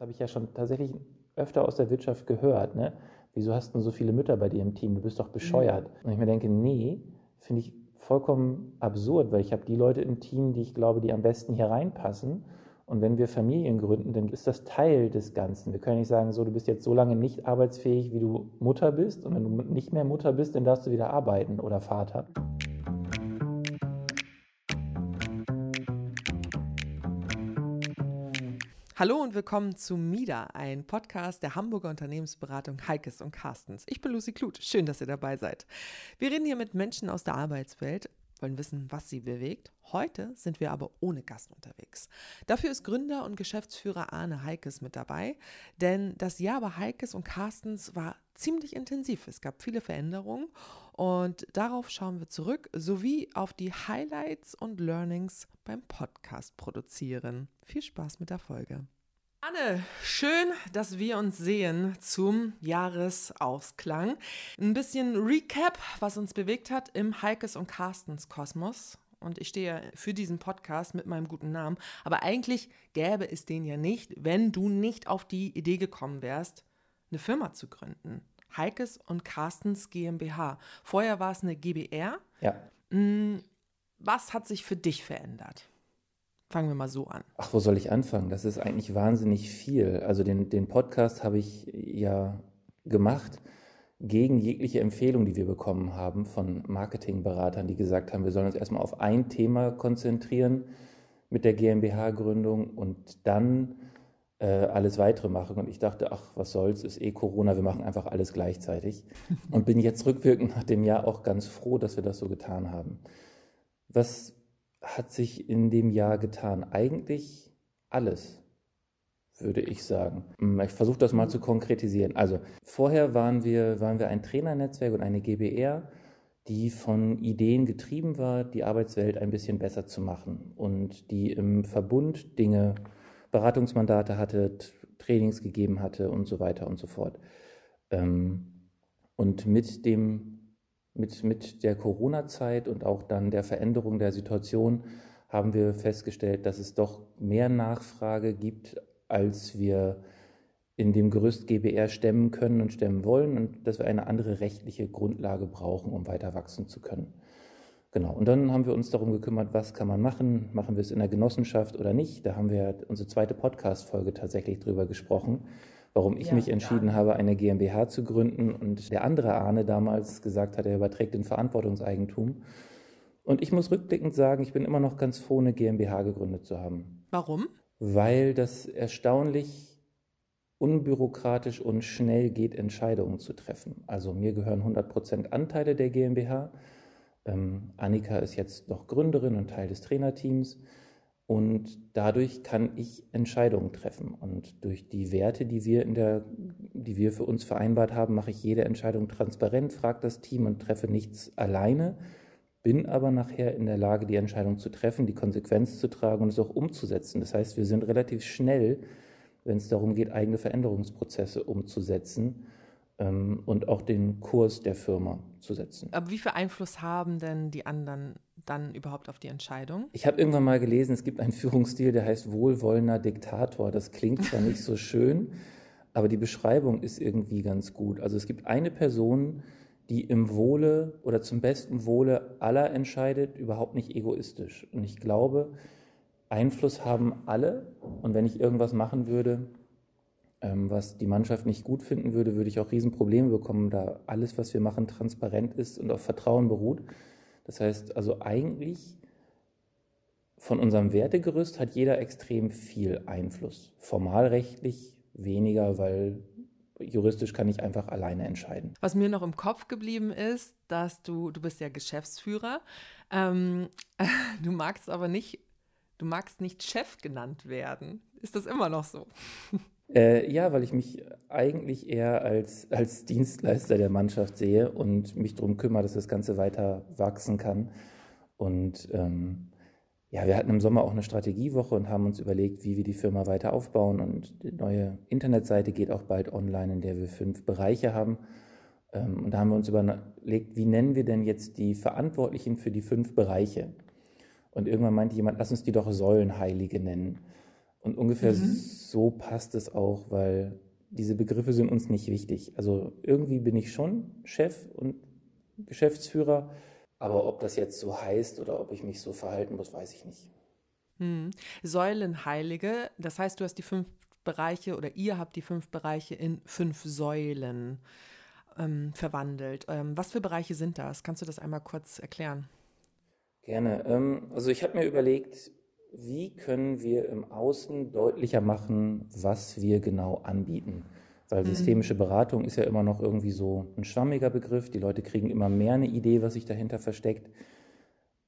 Das habe ich ja schon tatsächlich öfter aus der Wirtschaft gehört. Ne? Wieso hast du so viele Mütter bei dir im Team? Du bist doch bescheuert. Mhm. Und ich mir denke, nee, finde ich vollkommen absurd, weil ich habe die Leute im Team, die ich glaube, die am besten hier reinpassen. Und wenn wir Familien gründen, dann ist das Teil des Ganzen. Wir können nicht sagen, so, du bist jetzt so lange nicht arbeitsfähig, wie du Mutter bist. Und wenn du nicht mehr Mutter bist, dann darfst du wieder arbeiten oder Vater. Hallo und willkommen zu MIDA, ein Podcast der Hamburger Unternehmensberatung Heikes und Carstens. Ich bin Lucy Kluth. Schön, dass ihr dabei seid. Wir reden hier mit Menschen aus der Arbeitswelt, wollen wissen, was sie bewegt. Heute sind wir aber ohne Gast unterwegs. Dafür ist Gründer und Geschäftsführer Arne Heikes mit dabei, denn das Jahr bei Heikes und Carstens war ziemlich intensiv. Es gab viele Veränderungen und darauf schauen wir zurück, sowie auf die Highlights und Learnings beim Podcast produzieren. Viel Spaß mit der Folge. Anne, schön, dass wir uns sehen zum Jahresausklang. Ein bisschen Recap, was uns bewegt hat im Heikes und Carstens Kosmos. Und ich stehe für diesen Podcast mit meinem guten Namen. Aber eigentlich gäbe es den ja nicht, wenn du nicht auf die Idee gekommen wärst, eine Firma zu gründen. Heikes und Carstens GmbH. Vorher war es eine GBR. Ja. Hm, was hat sich für dich verändert? Fangen wir mal so an. Ach, wo soll ich anfangen? Das ist eigentlich wahnsinnig viel. Also den, den Podcast habe ich ja gemacht gegen jegliche Empfehlung, die wir bekommen haben von Marketingberatern, die gesagt haben, wir sollen uns erstmal auf ein Thema konzentrieren mit der GmbH-Gründung und dann äh, alles weitere machen. Und ich dachte, ach, was soll's, ist eh Corona, wir machen einfach alles gleichzeitig. Und bin jetzt rückwirkend nach dem Jahr auch ganz froh, dass wir das so getan haben. Was hat sich in dem Jahr getan? Eigentlich alles, würde ich sagen. Hm, ich versuche das mal zu konkretisieren. Also vorher waren wir, waren wir ein Trainernetzwerk und eine GBR, die von Ideen getrieben war, die Arbeitswelt ein bisschen besser zu machen und die im Verbund Dinge Beratungsmandate hatte, Trainings gegeben hatte und so weiter und so fort. Ähm, und mit dem, mit, mit der Corona-Zeit und auch dann der Veränderung der Situation haben wir festgestellt, dass es doch mehr Nachfrage gibt, als wir in dem Gerüst GBR stemmen können und stemmen wollen und dass wir eine andere rechtliche Grundlage brauchen, um weiter wachsen zu können. Genau, und dann haben wir uns darum gekümmert, was kann man machen? Machen wir es in der Genossenschaft oder nicht? Da haben wir unsere zweite Podcast-Folge tatsächlich drüber gesprochen, warum ich ja, mich entschieden ja. habe, eine GmbH zu gründen und der andere Arne damals gesagt hat, er überträgt den Verantwortungseigentum. Und ich muss rückblickend sagen, ich bin immer noch ganz froh, eine GmbH gegründet zu haben. Warum? Weil das erstaunlich unbürokratisch und schnell geht, Entscheidungen zu treffen. Also mir gehören 100% Anteile der GmbH. Ähm, Annika ist jetzt noch Gründerin und Teil des Trainerteams. Und dadurch kann ich Entscheidungen treffen. Und durch die Werte, die wir, in der, die wir für uns vereinbart haben, mache ich jede Entscheidung transparent, frage das Team und treffe nichts alleine, bin aber nachher in der Lage, die Entscheidung zu treffen, die Konsequenz zu tragen und es auch umzusetzen. Das heißt, wir sind relativ schnell, wenn es darum geht, eigene Veränderungsprozesse umzusetzen und auch den Kurs der Firma zu setzen. Aber wie viel Einfluss haben denn die anderen dann überhaupt auf die Entscheidung? Ich habe irgendwann mal gelesen, es gibt einen Führungsstil, der heißt wohlwollender Diktator. Das klingt zwar nicht so schön, aber die Beschreibung ist irgendwie ganz gut. Also es gibt eine Person, die im Wohle oder zum besten Wohle aller entscheidet, überhaupt nicht egoistisch. Und ich glaube, Einfluss haben alle. Und wenn ich irgendwas machen würde, ähm, was die Mannschaft nicht gut finden würde, würde ich auch Riesenprobleme bekommen, da alles, was wir machen, transparent ist und auf Vertrauen beruht. Das heißt also eigentlich von unserem Wertegerüst hat jeder extrem viel Einfluss. Formalrechtlich weniger, weil juristisch kann ich einfach alleine entscheiden. Was mir noch im Kopf geblieben ist, dass du, du bist ja Geschäftsführer, ähm, du magst aber nicht, du magst nicht Chef genannt werden. Ist das immer noch so? Äh, ja, weil ich mich eigentlich eher als, als Dienstleister der Mannschaft sehe und mich darum kümmere, dass das Ganze weiter wachsen kann. Und ähm, ja, wir hatten im Sommer auch eine Strategiewoche und haben uns überlegt, wie wir die Firma weiter aufbauen. Und die neue Internetseite geht auch bald online, in der wir fünf Bereiche haben. Ähm, und da haben wir uns überlegt, wie nennen wir denn jetzt die Verantwortlichen für die fünf Bereiche? Und irgendwann meinte jemand, lass uns die doch Säulenheilige nennen. Und ungefähr mhm. so passt es auch, weil diese Begriffe sind uns nicht wichtig. Also irgendwie bin ich schon Chef und Geschäftsführer, aber ob das jetzt so heißt oder ob ich mich so verhalten muss, weiß ich nicht. Hm. Säulenheilige, das heißt, du hast die fünf Bereiche oder ihr habt die fünf Bereiche in fünf Säulen ähm, verwandelt. Ähm, was für Bereiche sind das? Kannst du das einmal kurz erklären? Gerne. Ähm, also ich habe mir überlegt, wie können wir im Außen deutlicher machen, was wir genau anbieten. Weil mhm. systemische Beratung ist ja immer noch irgendwie so ein schwammiger Begriff. Die Leute kriegen immer mehr eine Idee, was sich dahinter versteckt.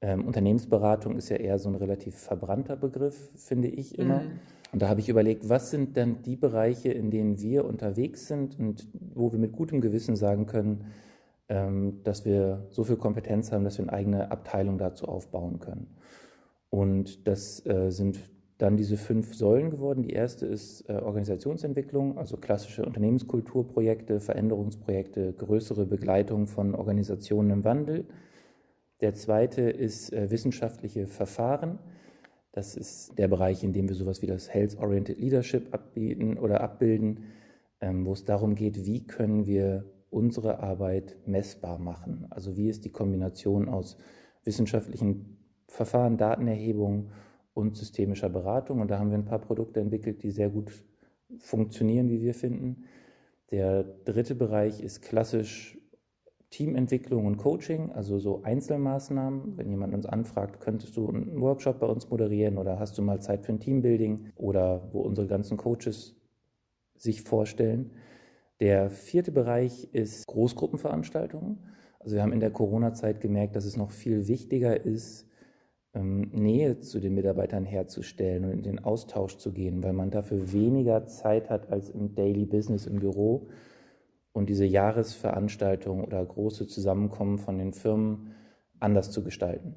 Ähm, Unternehmensberatung ist ja eher so ein relativ verbrannter Begriff, finde ich immer. Mhm. Und da habe ich überlegt, was sind dann die Bereiche, in denen wir unterwegs sind und wo wir mit gutem Gewissen sagen können, ähm, dass wir so viel Kompetenz haben, dass wir eine eigene Abteilung dazu aufbauen können. Und das äh, sind dann diese fünf Säulen geworden. Die erste ist äh, Organisationsentwicklung, also klassische Unternehmenskulturprojekte, Veränderungsprojekte, größere Begleitung von Organisationen im Wandel. Der zweite ist äh, wissenschaftliche Verfahren. Das ist der Bereich, in dem wir sowas wie das Health-Oriented Leadership abbieten oder abbilden, ähm, wo es darum geht, wie können wir unsere Arbeit messbar machen. Also wie ist die Kombination aus wissenschaftlichen Verfahren, Datenerhebung und systemischer Beratung. Und da haben wir ein paar Produkte entwickelt, die sehr gut funktionieren, wie wir finden. Der dritte Bereich ist klassisch Teamentwicklung und Coaching, also so Einzelmaßnahmen. Wenn jemand uns anfragt, könntest du einen Workshop bei uns moderieren oder hast du mal Zeit für ein Teambuilding oder wo unsere ganzen Coaches sich vorstellen. Der vierte Bereich ist Großgruppenveranstaltungen. Also wir haben in der Corona-Zeit gemerkt, dass es noch viel wichtiger ist, Nähe zu den Mitarbeitern herzustellen und in den Austausch zu gehen, weil man dafür weniger Zeit hat als im Daily Business im Büro und diese Jahresveranstaltung oder große Zusammenkommen von den Firmen anders zu gestalten.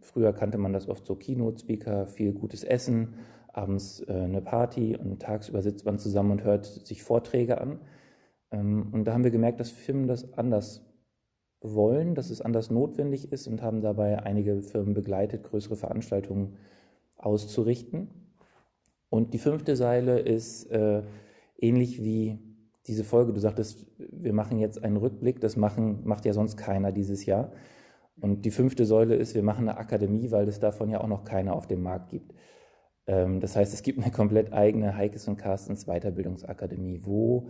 Früher kannte man das oft so Keynote-Speaker, viel gutes Essen, abends äh, eine Party und tagsüber sitzt man zusammen und hört sich Vorträge an. Ähm, und da haben wir gemerkt, dass Firmen das anders wollen, dass es anders notwendig ist und haben dabei einige Firmen begleitet, größere Veranstaltungen auszurichten. Und die fünfte Seile ist äh, ähnlich wie diese Folge. Du sagtest, wir machen jetzt einen Rückblick. Das machen, macht ja sonst keiner dieses Jahr. Und die fünfte Säule ist, wir machen eine Akademie, weil es davon ja auch noch keiner auf dem Markt gibt. Ähm, das heißt, es gibt eine komplett eigene Heikes und Carstens Weiterbildungsakademie, wo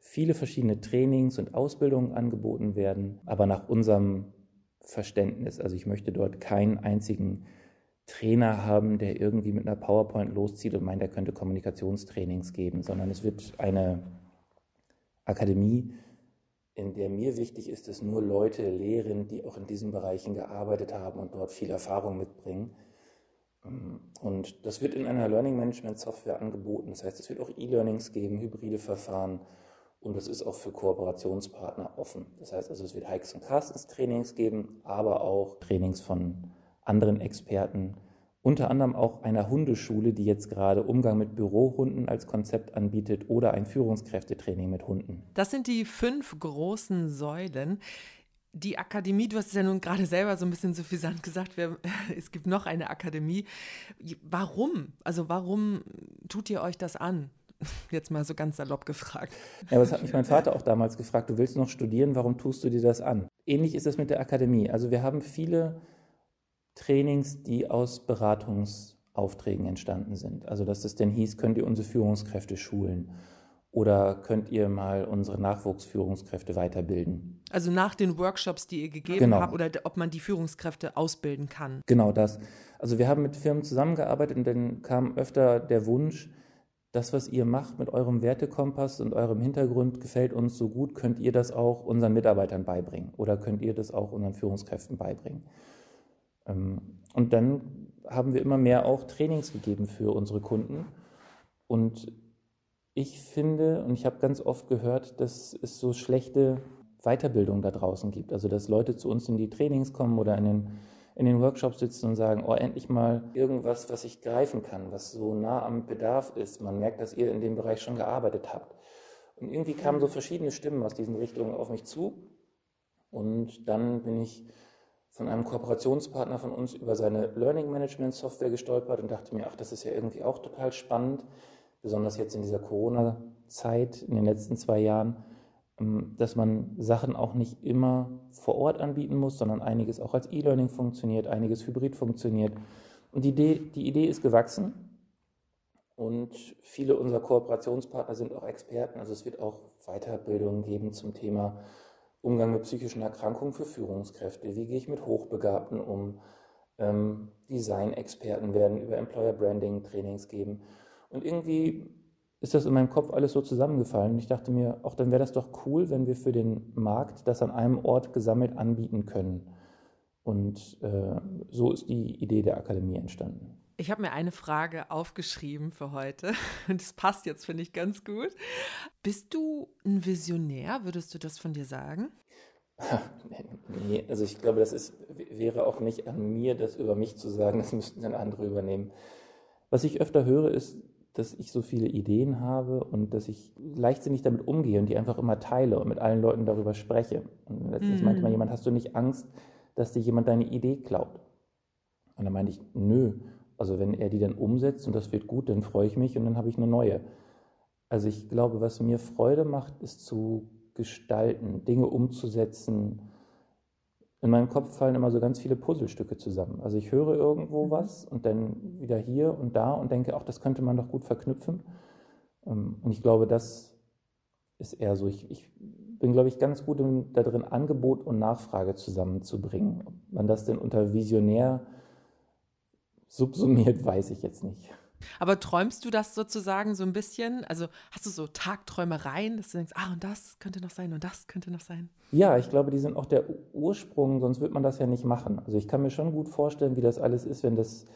viele verschiedene Trainings und Ausbildungen angeboten werden, aber nach unserem Verständnis. Also ich möchte dort keinen einzigen Trainer haben, der irgendwie mit einer PowerPoint loszieht und meint, er könnte Kommunikationstrainings geben, sondern es wird eine Akademie, in der mir wichtig ist, dass nur Leute lehren, die auch in diesen Bereichen gearbeitet haben und dort viel Erfahrung mitbringen. Und das wird in einer Learning Management Software angeboten. Das heißt, es wird auch E-Learnings geben, hybride Verfahren, und es ist auch für Kooperationspartner offen. Das heißt also, es wird Hikes und Carstens Trainings geben, aber auch Trainings von anderen Experten, unter anderem auch einer Hundeschule, die jetzt gerade Umgang mit Bürohunden als Konzept anbietet oder ein Führungskräftetraining mit Hunden. Das sind die fünf großen Säulen. Die Akademie, du hast es ja nun gerade selber so ein bisschen suffisant gesagt, wir, es gibt noch eine Akademie. Warum? Also warum tut ihr euch das an? Jetzt mal so ganz salopp gefragt. Ja, aber das hat mich mein Vater auch damals gefragt. Du willst noch studieren, warum tust du dir das an? Ähnlich ist es mit der Akademie. Also wir haben viele Trainings, die aus Beratungsaufträgen entstanden sind. Also dass es denn hieß, könnt ihr unsere Führungskräfte schulen oder könnt ihr mal unsere Nachwuchsführungskräfte weiterbilden? Also nach den Workshops, die ihr gegeben genau. habt, oder ob man die Führungskräfte ausbilden kann? Genau das. Also wir haben mit Firmen zusammengearbeitet und dann kam öfter der Wunsch, das, was ihr macht mit eurem Wertekompass und eurem Hintergrund, gefällt uns so gut, könnt ihr das auch unseren Mitarbeitern beibringen oder könnt ihr das auch unseren Führungskräften beibringen. Ähm, und dann haben wir immer mehr auch Trainings gegeben für unsere Kunden. Und ich finde, und ich habe ganz oft gehört, dass es so schlechte Weiterbildung da draußen gibt. Also dass Leute zu uns in die Trainings kommen oder in den in den Workshops sitzen und sagen, oh, endlich mal irgendwas, was ich greifen kann, was so nah am Bedarf ist. Man merkt, dass ihr in dem Bereich schon gearbeitet habt. Und irgendwie kamen so verschiedene Stimmen aus diesen Richtungen auf mich zu. Und dann bin ich von einem Kooperationspartner von uns über seine Learning Management Software gestolpert und dachte mir, ach, das ist ja irgendwie auch total spannend, besonders jetzt in dieser Corona-Zeit, in den letzten zwei Jahren, dass man Sachen auch nicht immer vor Ort anbieten muss, sondern einiges auch als E-Learning funktioniert, einiges hybrid funktioniert. Und die Idee, die Idee ist gewachsen und viele unserer Kooperationspartner sind auch Experten. Also es wird auch Weiterbildungen geben zum Thema Umgang mit psychischen Erkrankungen für Führungskräfte. Wie gehe ich mit Hochbegabten um? Ähm, Design-Experten werden über Employer Branding Trainings geben. Und irgendwie ist das in meinem Kopf alles so zusammengefallen. Und ich dachte mir, auch dann wäre das doch cool, wenn wir für den Markt das an einem Ort gesammelt anbieten können. Und äh, so ist die Idee der Akademie entstanden. Ich habe mir eine Frage aufgeschrieben für heute. Und das passt jetzt, finde ich, ganz gut. Bist du ein Visionär? Würdest du das von dir sagen? nee, also ich glaube, das ist, wäre auch nicht an mir, das über mich zu sagen. Das müssten dann andere übernehmen. Was ich öfter höre, ist, dass ich so viele Ideen habe und dass ich leichtsinnig damit umgehe und die einfach immer teile und mit allen Leuten darüber spreche. Und letztens mm. meinte mal jemand, hast du nicht Angst, dass dir jemand deine Idee klaut? Und dann meinte ich, nö. Also wenn er die dann umsetzt und das wird gut, dann freue ich mich und dann habe ich eine neue. Also ich glaube, was mir Freude macht, ist zu gestalten, Dinge umzusetzen, in meinem Kopf fallen immer so ganz viele Puzzlestücke zusammen. Also ich höre irgendwo mhm. was und dann wieder hier und da und denke, auch das könnte man doch gut verknüpfen. Ähm, und ich glaube, das ist eher so. Ich, ich bin, glaube ich, ganz gut da drin, Angebot und Nachfrage zusammenzubringen. Ob man das denn unter Visionär subsumiert, weiß ich jetzt nicht. Aber träumst du das sozusagen so ein bisschen? Also hast du so Tagträumereien, dass du denkst, ah, und das könnte noch sein und das könnte noch sein? Ja, ich glaube, die sind auch der Ursprung, sonst würde man das ja nicht machen. Also ich kann mir schon gut vorstellen, wie das alles ist, wenn das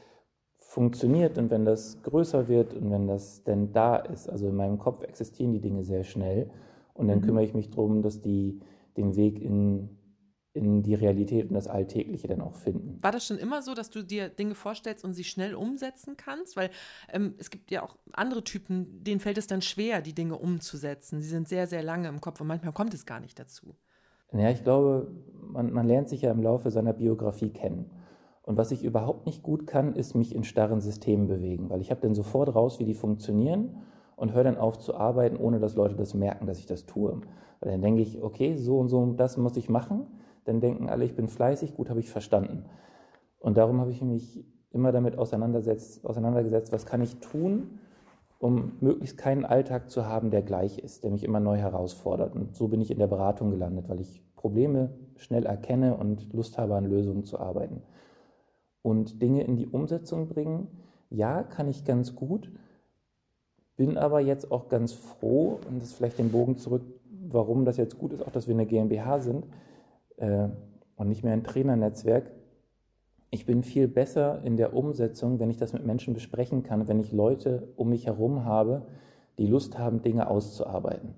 funktioniert und wenn das größer wird und wenn das denn da ist. Also in meinem Kopf existieren die Dinge sehr schnell und dann mhm. kümmere ich mich darum, dass die den Weg in in die Realität und das Alltägliche dann auch finden. War das schon immer so, dass du dir Dinge vorstellst und sie schnell umsetzen kannst? Weil ähm, es gibt ja auch andere Typen, denen fällt es dann schwer, die Dinge umzusetzen. Sie sind sehr, sehr lange im Kopf und manchmal kommt es gar nicht dazu. Ja, ich glaube, man, man lernt sich ja im Laufe seiner Biografie kennen. Und was ich überhaupt nicht gut kann, ist mich in starren Systemen bewegen, weil ich habe dann sofort raus, wie die funktionieren und höre dann auf zu arbeiten, ohne dass Leute das merken, dass ich das tue. Weil dann denke ich, okay, so und so, das muss ich machen dann denken alle, ich bin fleißig, gut habe ich verstanden. Und darum habe ich mich immer damit auseinandergesetzt, auseinandergesetzt, was kann ich tun, um möglichst keinen Alltag zu haben, der gleich ist, der mich immer neu herausfordert. Und so bin ich in der Beratung gelandet, weil ich Probleme schnell erkenne und Lust habe, an Lösungen zu arbeiten. Und Dinge in die Umsetzung bringen, ja, kann ich ganz gut, bin aber jetzt auch ganz froh, und das ist vielleicht den Bogen zurück, warum das jetzt gut ist, auch dass wir eine GmbH sind, äh, und nicht mehr ein Trainernetzwerk. Ich bin viel besser in der Umsetzung, wenn ich das mit Menschen besprechen kann, wenn ich Leute um mich herum habe, die Lust haben, Dinge auszuarbeiten.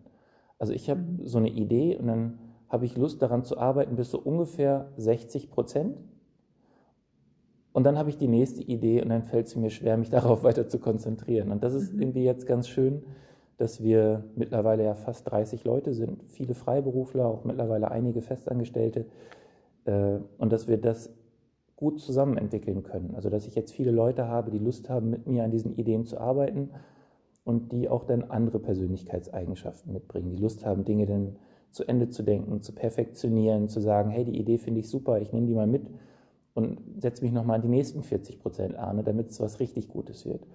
Also ich habe so eine Idee und dann habe ich Lust daran zu arbeiten bis so ungefähr 60 Prozent. Und dann habe ich die nächste Idee und dann fällt es mir schwer, mich darauf weiter zu konzentrieren. Und das ist mhm. irgendwie jetzt ganz schön, dass wir mittlerweile ja fast 30 Leute sind, viele Freiberufler, auch mittlerweile einige Festangestellte, äh, und dass wir das gut zusammen entwickeln können. Also dass ich jetzt viele Leute habe, die Lust haben, mit mir an diesen Ideen zu arbeiten und die auch dann andere Persönlichkeitseigenschaften mitbringen, die Lust haben, Dinge dann zu Ende zu denken, zu perfektionieren, zu sagen, hey, die Idee finde ich super, ich nehme die mal mit und setze mich nochmal an die nächsten 40 Prozent ahne, damit es was richtig Gutes wird.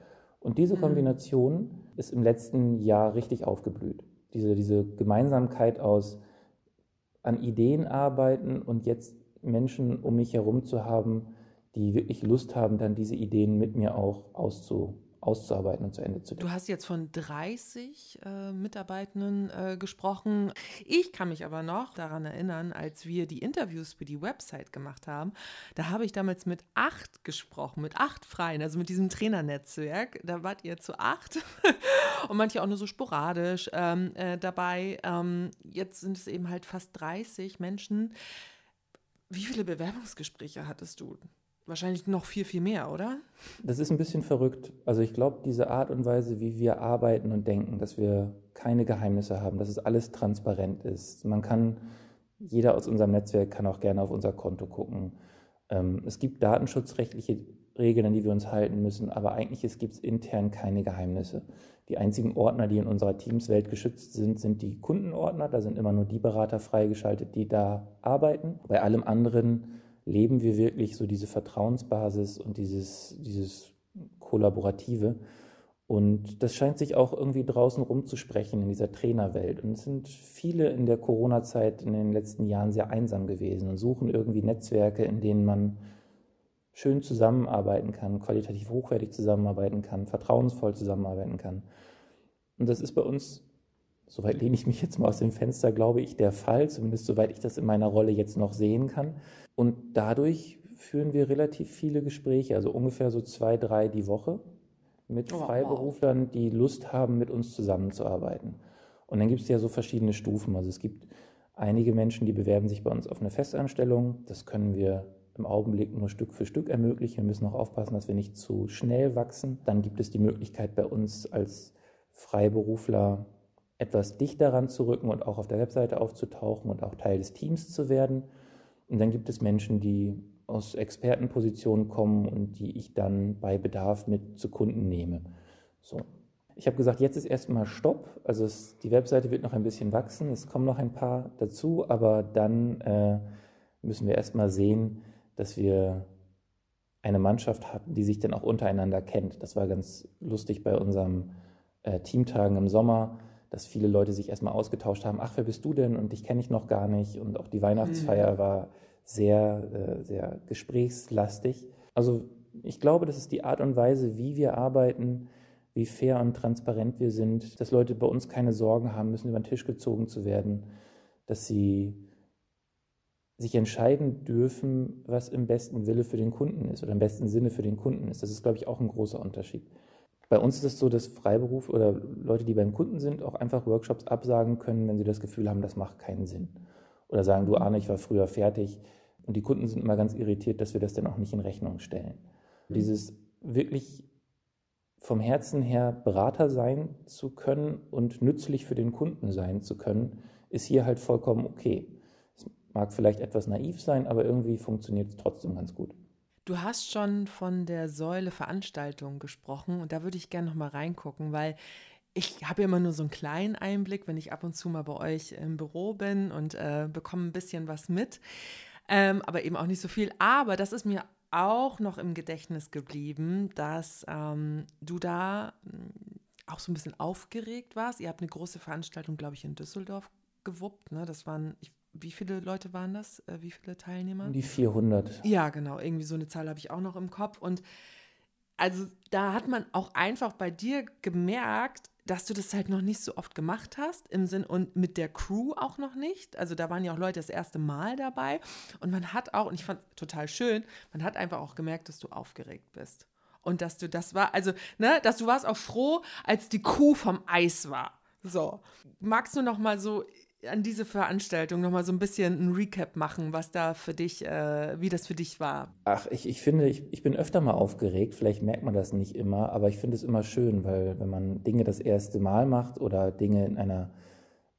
Und diese mhm. Kombination ist im letzten Jahr richtig aufgeblüht. Diese, diese Gemeinsamkeit aus an Ideen arbeiten und jetzt Menschen um mich herum zu haben, die wirklich Lust haben, dann diese Ideen mit mir auch auszu, auszuarbeiten und zu Ende zu bringen. Du hast jetzt von 30 äh, Mitarbeitenden äh, gesprochen. Ich kann mich aber noch daran erinnern, als wir die Interviews für die Website gemacht haben, da habe ich damals mit acht gesprochen, mit acht Freien, also mit diesem Trainernetzwerk. Da wart ihr zu acht und manche auch nur so sporadisch ähm, äh, dabei. Ähm, jetzt sind es eben halt fast 30 Menschen. Wie viele Bewerbungsgespräche hattest du? Wahrscheinlich noch viel, viel mehr, oder? Das ist ein bisschen verrückt. Also ich glaube, diese Art und Weise, wie wir arbeiten und denken, dass wir keine Geheimnisse haben, dass es alles transparent ist. Man kann, jeder aus unserem Netzwerk kann auch gerne auf unser Konto gucken. Ähm, es gibt datenschutzrechtliche Regeln, an die wir uns halten müssen, aber eigentlich gibt es intern keine Geheimnisse. Die einzigen Ordner, die in unserer Teamswelt geschützt sind, sind die Kundenordner. Da sind immer nur die Berater freigeschaltet, die da arbeiten. Bei allem anderen leben wir wirklich so diese Vertrauensbasis und dieses, dieses Kollaborative. Und das scheint sich auch irgendwie draußen rumzusprechen in dieser Trainerwelt. Und es sind viele in der Corona-Zeit in den letzten Jahren sehr einsam gewesen und suchen irgendwie Netzwerke, in denen man schön zusammenarbeiten kann, qualitativ hochwertig zusammenarbeiten kann, vertrauensvoll zusammenarbeiten kann. Und das ist bei uns, soweit lehne ich mich jetzt mal aus dem Fenster, glaube ich, der Fall, zumindest soweit ich das in meiner Rolle jetzt noch sehen kann. Und dadurch führen wir relativ viele Gespräche, also ungefähr so zwei, drei die Woche mit oh, Freiberuflern, die Lust haben, mit uns zusammenzuarbeiten. Und dann gibt es ja so verschiedene Stufen. Also es gibt einige Menschen, die bewerben sich bei uns auf eine Festanstellung. Das können wir im Augenblick nur Stück für Stück ermöglichen. Wir müssen auch aufpassen, dass wir nicht zu schnell wachsen. Dann gibt es die Möglichkeit bei uns als Freiberufler etwas dichter ranzurücken und auch auf der Webseite aufzutauchen und auch Teil des Teams zu werden. Und dann gibt es Menschen, die aus Expertenpositionen kommen und die ich dann bei Bedarf mit zu Kunden nehme. So. Ich habe gesagt, jetzt ist erstmal Stopp. Also es, die Webseite wird noch ein bisschen wachsen. Es kommen noch ein paar dazu, aber dann äh, müssen wir erstmal sehen, dass wir eine Mannschaft hatten, die sich dann auch untereinander kennt. Das war ganz lustig bei unserem äh, Teamtagen im Sommer, dass viele Leute sich erstmal ausgetauscht haben, ach, wer bist du denn? Und dich kenne ich noch gar nicht. Und auch die Weihnachtsfeier mhm. war sehr, äh, sehr gesprächslastig. Also ich glaube, das ist die Art und Weise, wie wir arbeiten, wie fair und transparent wir sind, dass Leute bei uns keine Sorgen haben müssen, über den Tisch gezogen zu werden, dass sie sich entscheiden dürfen, was im besten Wille für den Kunden ist oder im besten Sinne für den Kunden ist. Das ist, glaube ich, auch ein großer Unterschied. Bei uns ist es so, dass Freiberuf oder Leute, die beim Kunden sind, auch einfach Workshops absagen können, wenn sie das Gefühl haben, das macht keinen Sinn. Oder sagen, du Arne, ich war früher fertig. Und die Kunden sind immer ganz irritiert, dass wir das dann auch nicht in Rechnung stellen. Dieses wirklich vom Herzen her Berater sein zu können und nützlich für den Kunden sein zu können, ist hier halt vollkommen okay. Mag vielleicht etwas naiv sein, aber irgendwie funktioniert es trotzdem ganz gut. Du hast schon von der Säule Veranstaltung gesprochen und da würde ich gerne noch mal reingucken, weil ich habe ja immer nur so einen kleinen Einblick, wenn ich ab und zu mal bei euch im Büro bin und äh, bekomme ein bisschen was mit, ähm, aber eben auch nicht so viel. Aber das ist mir auch noch im Gedächtnis geblieben, dass ähm, du da hm, auch so ein bisschen aufgeregt warst. Ihr habt eine große Veranstaltung, glaube ich, in Düsseldorf gewuppt. Ne? Das waren, ich wie viele Leute waren das? Äh, wie viele Teilnehmer? Die 400. Ja, genau. Irgendwie so eine Zahl habe ich auch noch im Kopf. Und also da hat man auch einfach bei dir gemerkt, dass du das halt noch nicht so oft gemacht hast im Sinn und mit der Crew auch noch nicht. Also da waren ja auch Leute das erste Mal dabei und man hat auch und ich fand total schön, man hat einfach auch gemerkt, dass du aufgeregt bist und dass du das war, also ne, dass du warst auch froh, als die Kuh vom Eis war. So, magst du noch mal so an diese Veranstaltung nochmal so ein bisschen ein Recap machen, was da für dich, äh, wie das für dich war? Ach, ich, ich finde, ich, ich bin öfter mal aufgeregt. Vielleicht merkt man das nicht immer, aber ich finde es immer schön, weil wenn man Dinge das erste Mal macht oder Dinge in einer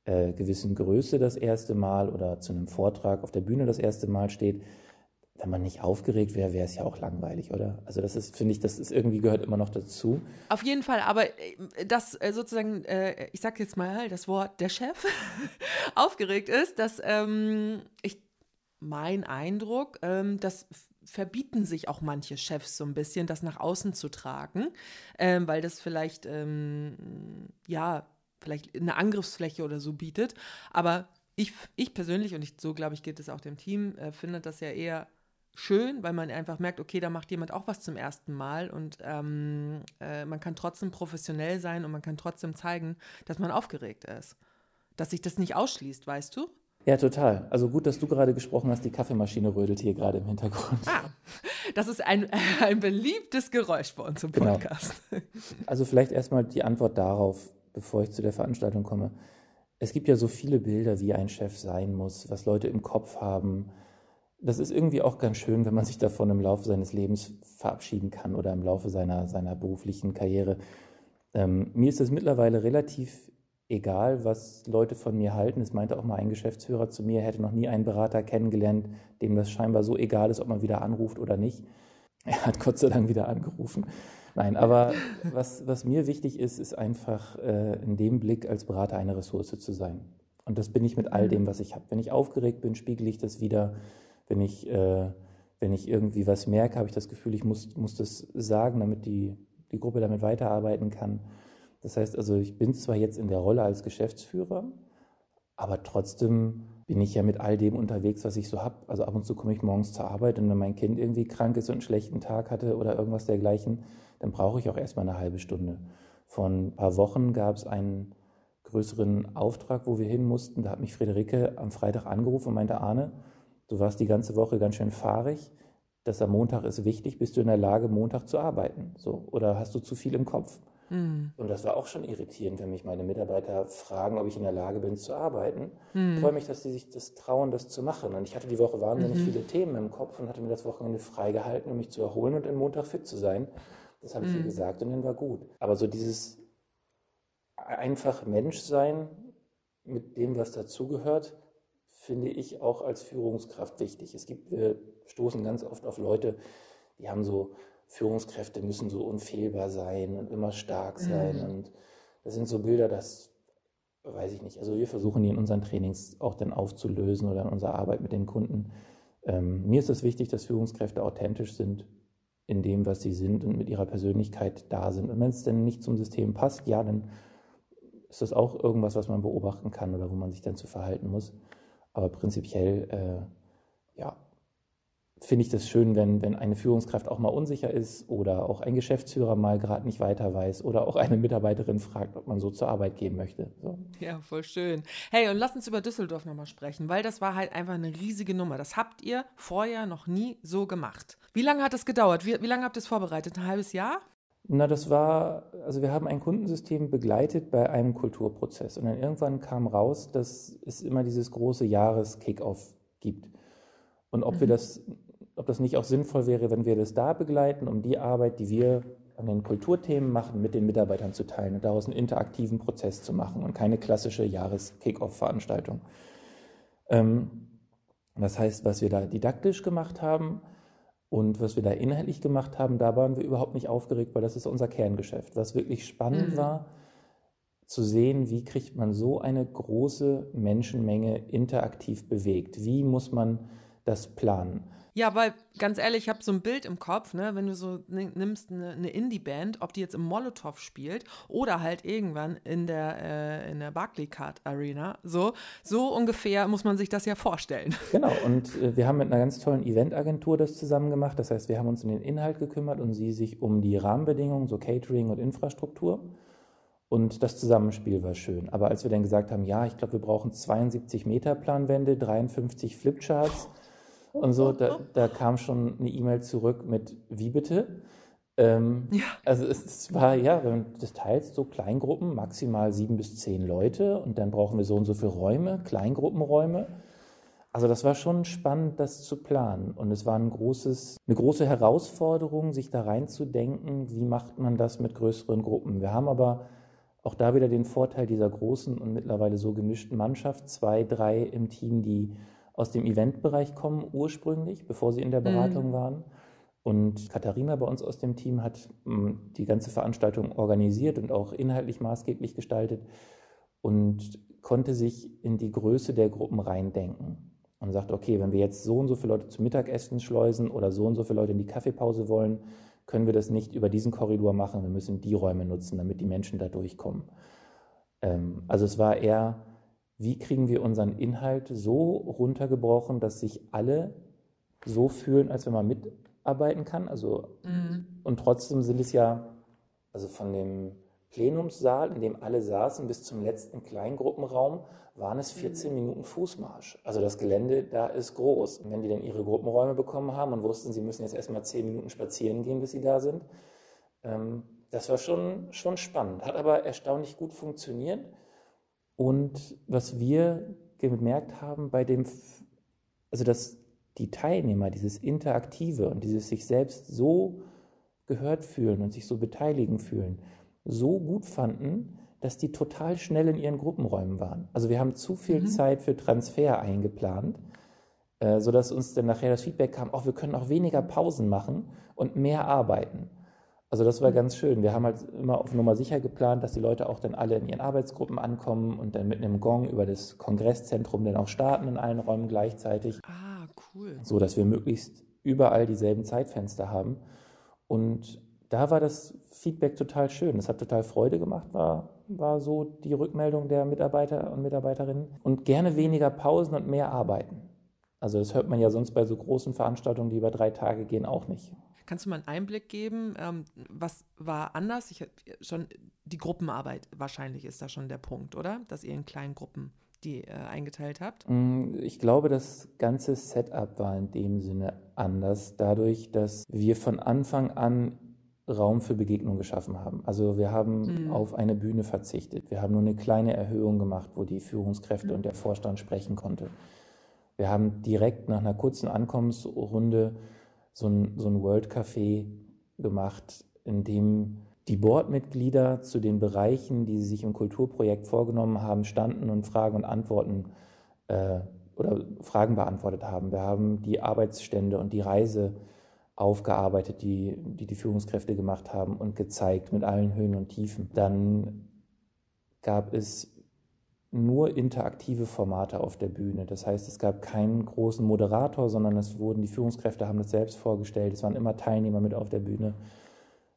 äh, gewissen Größe das erste Mal oder zu einem Vortrag auf der Bühne das erste Mal steht, wenn man nicht aufgeregt wäre, wäre es ja auch langweilig, oder? Also das ist, finde ich, das ist irgendwie gehört immer noch dazu. Auf jeden Fall, aber äh, das äh, sozusagen, äh, ich sage jetzt mal das Wort der Chef aufgeregt ist, dass ähm, ich mein Eindruck, ähm, dass verbieten sich auch manche Chefs so ein bisschen, das nach außen zu tragen, ähm, weil das vielleicht ähm, ja vielleicht eine Angriffsfläche oder so bietet. Aber ich, ich persönlich und ich, so glaube ich geht es auch dem Team, äh, finde das ja eher schön, weil man einfach merkt, okay, da macht jemand auch was zum ersten Mal und ähm, äh, man kann trotzdem professionell sein und man kann trotzdem zeigen, dass man aufgeregt ist. Dass sich das nicht ausschließt, weißt du? Ja, total. Also gut, dass du gerade gesprochen hast, die Kaffeemaschine rödelt hier gerade im Hintergrund. Ah, das ist ein, ein beliebtes Geräusch bei uns im genau. Podcast. Genau. Also vielleicht erstmal die Antwort darauf, bevor ich zu der Veranstaltung komme. Es gibt ja so viele Bilder, wie ein Chef sein muss, was Leute im Kopf haben, das ist irgendwie auch ganz schön, wenn man sich davon im Laufe seines Lebens verabschieden kann oder im Laufe seiner, seiner beruflichen Karriere. Ähm, mir ist es mittlerweile relativ egal, was Leute von mir halten. Es meinte auch mal ein Geschäftsführer zu mir, er hätte noch nie einen Berater kennengelernt, dem das scheinbar so egal ist, ob man wieder anruft oder nicht. Er hat Gott sei Dank wieder angerufen. Nein, aber was, was mir wichtig ist, ist einfach äh, in dem Blick als Berater eine Ressource zu sein. Und das bin ich mit all dem, was ich habe. Wenn ich aufgeregt bin, spiegele ich das wieder. Wenn ich, äh, wenn ich irgendwie was merke, habe ich das Gefühl, ich muss, muss das sagen, damit die, die Gruppe damit weiterarbeiten kann. Das heißt also, ich bin zwar jetzt in der Rolle als Geschäftsführer, aber trotzdem bin ich ja mit all dem unterwegs, was ich so habe. Also ab und zu komme ich morgens zur Arbeit und wenn mein Kind irgendwie krank ist und einen schlechten Tag hatte oder irgendwas dergleichen, dann brauche ich auch erstmal eine halbe Stunde. Vor ein paar Wochen gab es einen größeren Auftrag, wo wir hin mussten. Da hat mich Friederike am Freitag angerufen und meinte, Arne, du warst die ganze Woche ganz schön fahrig. Das am Montag ist wichtig. Bist du in der Lage, Montag zu arbeiten? So, oder hast du zu viel im Kopf? Mhm. Und das war auch schon irritierend, wenn mich meine Mitarbeiter fragen, ob ich in der Lage bin zu arbeiten. Mhm. Ich freue mich, dass sie sich das trauen, das zu machen. Und ich hatte die Woche wahnsinnig mhm. viele Themen im Kopf und hatte mir das Wochenende freigehalten, um mich zu erholen und am Montag fit zu sein. Das habe ich ihr mhm. gesagt und dann war gut. Aber so dieses einfach Menschsein mit dem, was dazugehört, finde ich auch als Führungskraft wichtig. Es gibt, wir stoßen ganz oft auf Leute, die haben so Führungskräfte müssen so unfehlbar sein und immer stark sein. Mhm. Und das sind so Bilder, das weiß ich nicht. Also wir versuchen die in unseren Trainings auch dann aufzulösen oder in unserer Arbeit mit den Kunden. Ähm, mir ist es wichtig, dass Führungskräfte authentisch sind in dem, was sie sind und mit ihrer Persönlichkeit da sind. Und wenn es denn nicht zum System passt, ja, dann ist das auch irgendwas, was man beobachten kann oder wo man sich dann zu verhalten muss. Aber prinzipiell, äh, ja, finde ich das schön, wenn, wenn eine Führungskraft auch mal unsicher ist oder auch ein Geschäftsführer mal gerade nicht weiter weiß oder auch eine Mitarbeiterin fragt, ob man so zur Arbeit gehen möchte. So. Ja, voll schön. Hey, und lass uns über Düsseldorf nochmal sprechen, weil das war halt einfach eine riesige Nummer. Das habt ihr vorher noch nie so gemacht. Wie lange hat das gedauert? Wie, wie lange habt ihr es vorbereitet? Ein halbes Jahr? Na, das war, also wir haben ein Kundensystem begleitet bei einem Kulturprozess und dann irgendwann kam raus, dass es immer dieses große Jahres-Kickoff gibt. Und ob mhm. wir das ob das nicht auch sinnvoll wäre, wenn wir das da begleiten, um die Arbeit, die wir an den Kulturthemen machen, mit den Mitarbeitern zu teilen und daraus einen interaktiven Prozess zu machen und keine klassische Jahres-Kick-Off-Veranstaltung. Ähm, das heißt, was wir da didaktisch gemacht haben und was wir da inhaltlich gemacht haben, da waren wir überhaupt nicht aufgeregt, weil das ist unser Kerngeschäft. Was wirklich spannend mhm. war, zu sehen, wie kriegt man so eine große Menschenmenge interaktiv bewegt? Wie muss man das planen? Ja, weil ganz ehrlich, ich habe so ein Bild im Kopf, ne, wenn du so nimmst eine, eine Indie-Band, ob die jetzt im Molotow spielt oder halt irgendwann in der, äh, in der Barclaycard Arena, so, so ungefähr muss man sich das ja vorstellen. Genau, und äh, wir haben mit einer ganz tollen Eventagentur das zusammen gemacht. Das heißt, wir haben uns um den Inhalt gekümmert und sie sich um die Rahmenbedingungen, so Catering und Infrastruktur. Und das Zusammenspiel war schön. Aber als wir dann gesagt haben, ja, ich glaube, wir brauchen 72 Meter Planwände, 53 Flipcharts, und so, da, da kam schon eine E-Mail zurück mit wie bitte? Ähm, ja. Also es, es, war, ja, wenn das teilst, so Kleingruppen, maximal sieben bis zehn Leute und dann brauchen wir so und so viele Räume, Kleingruppenräume. Also das war schon spannend, das zu planen. Und es war ein großes, eine große Herausforderung, sich da reinzudenken, wie macht man das mit größeren Gruppen. Wir haben aber auch da wieder den Vorteil dieser großen und mittlerweile so gemischten Mannschaft, zwei, drei im Team, die aus dem Eventbereich kommen ursprünglich, bevor sie in der Beratung mhm. waren. Und Katharina bei uns aus dem Team hat hm, die ganze Veranstaltung organisiert und auch inhaltlich maßgeblich gestaltet und konnte sich in die Größe der Gruppen reindenken und sagt, okay, wenn wir jetzt so und so viele Leute zum Mittagessen schleusen oder so und so viele Leute in die Kaffeepause wollen, können wir das nicht über diesen Korridor machen. Wir müssen die Räume nutzen, damit die Menschen da durchkommen. Ähm, also es war eher wie kriegen wir unseren Inhalt so runtergebrochen, dass sich alle so fühlen, als wenn man mitarbeiten kann. Also, mhm. Und trotzdem sind es ja, also von dem Plenumssaal, in dem alle saßen, bis zum letzten Kleingruppenraum, waren es 14 mhm. Minuten Fußmarsch. Also das Gelände da ist groß. Und wenn die dann ihre Gruppenräume bekommen haben und wussten, sie müssen jetzt erstmal 10 Minuten spazieren gehen, bis sie da sind, ähm, das war schon, schon spannend. Hat aber erstaunlich gut funktioniert. Und was wir gemerkt haben bei dem, also dass die Teilnehmer dieses Interaktive und dieses sich selbst so gehört fühlen und sich so beteiligen fühlen, so gut fanden, dass die total schnell in ihren Gruppenräumen waren. Also wir haben zu viel mhm. Zeit für Transfer eingeplant, äh, sodass uns dann nachher das Feedback kam, auch wir können auch weniger Pausen machen und mehr arbeiten. Also das war mhm. ganz schön. Wir haben halt immer auf Nummer sicher geplant, dass die Leute auch dann alle in ihren Arbeitsgruppen ankommen und dann mit einem Gong über das Kongresszentrum dann auch starten in allen Räumen gleichzeitig. Ah, cool. So dass wir möglichst überall dieselben Zeitfenster haben. Und da war das Feedback total schön. Es hat total Freude gemacht, war, war so die Rückmeldung der Mitarbeiter und Mitarbeiterinnen. Und gerne weniger Pausen und mehr arbeiten. Also das hört man ja sonst bei so großen Veranstaltungen, die über drei Tage gehen, auch nicht. Kannst du mal einen Einblick geben? Ähm, was war anders? Ich, schon die Gruppenarbeit wahrscheinlich ist da schon der Punkt, oder? Dass ihr in kleinen Gruppen die äh, eingeteilt habt? Mm, ich glaube, das ganze Setup war in dem Sinne anders, dadurch, dass wir von Anfang an Raum für Begegnung geschaffen haben. Also wir haben mhm. auf eine Bühne verzichtet. Wir haben nur eine kleine Erhöhung gemacht, wo die Führungskräfte mhm. und der Vorstand sprechen konnte. Wir haben direkt nach einer kurzen Ankommensrunde so ein, so ein World Café gemacht, in dem die Boardmitglieder zu den Bereichen, die sie sich im Kulturprojekt vorgenommen haben, standen und Fragen und Antworten äh, oder Fragen beantwortet haben. Wir haben die Arbeitsstände und die Reise aufgearbeitet, die, die die Führungskräfte gemacht haben und gezeigt mit allen Höhen und Tiefen. Dann gab es nur interaktive Formate auf der Bühne. Das heißt, es gab keinen großen Moderator, sondern es wurden die Führungskräfte haben das selbst vorgestellt. Es waren immer Teilnehmer mit auf der Bühne.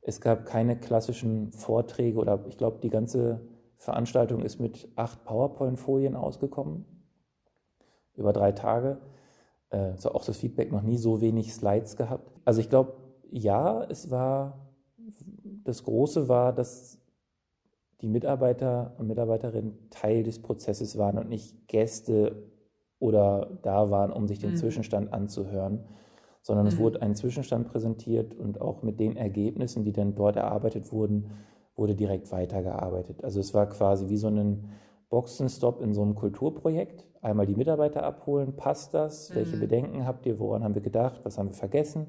Es gab keine klassischen Vorträge oder ich glaube, die ganze Veranstaltung ist mit acht PowerPoint-Folien ausgekommen über drei Tage. Äh, so auch das Feedback noch nie so wenig Slides gehabt. Also ich glaube, ja, es war das Große war, dass die Mitarbeiter und Mitarbeiterinnen Teil des Prozesses waren und nicht Gäste oder da waren, um sich den mhm. Zwischenstand anzuhören, sondern mhm. es wurde ein Zwischenstand präsentiert und auch mit den Ergebnissen, die dann dort erarbeitet wurden, wurde direkt weitergearbeitet. Also es war quasi wie so ein Boxenstopp in so einem Kulturprojekt. Einmal die Mitarbeiter abholen, passt das? Mhm. Welche Bedenken habt ihr? Woran haben wir gedacht? Was haben wir vergessen?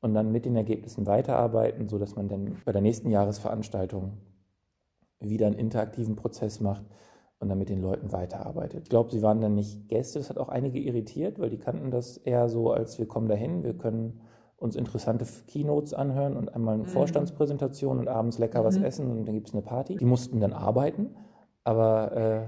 Und dann mit den Ergebnissen weiterarbeiten, sodass man dann bei der nächsten Jahresveranstaltung wieder einen interaktiven Prozess macht und dann mit den Leuten weiterarbeitet. Ich glaube, sie waren dann nicht Gäste. Das hat auch einige irritiert, weil die kannten das eher so, als wir kommen dahin, wir können uns interessante Keynotes anhören und einmal eine mhm. Vorstandspräsentation und abends lecker mhm. was essen und dann gibt es eine Party. Die mussten dann arbeiten, aber äh,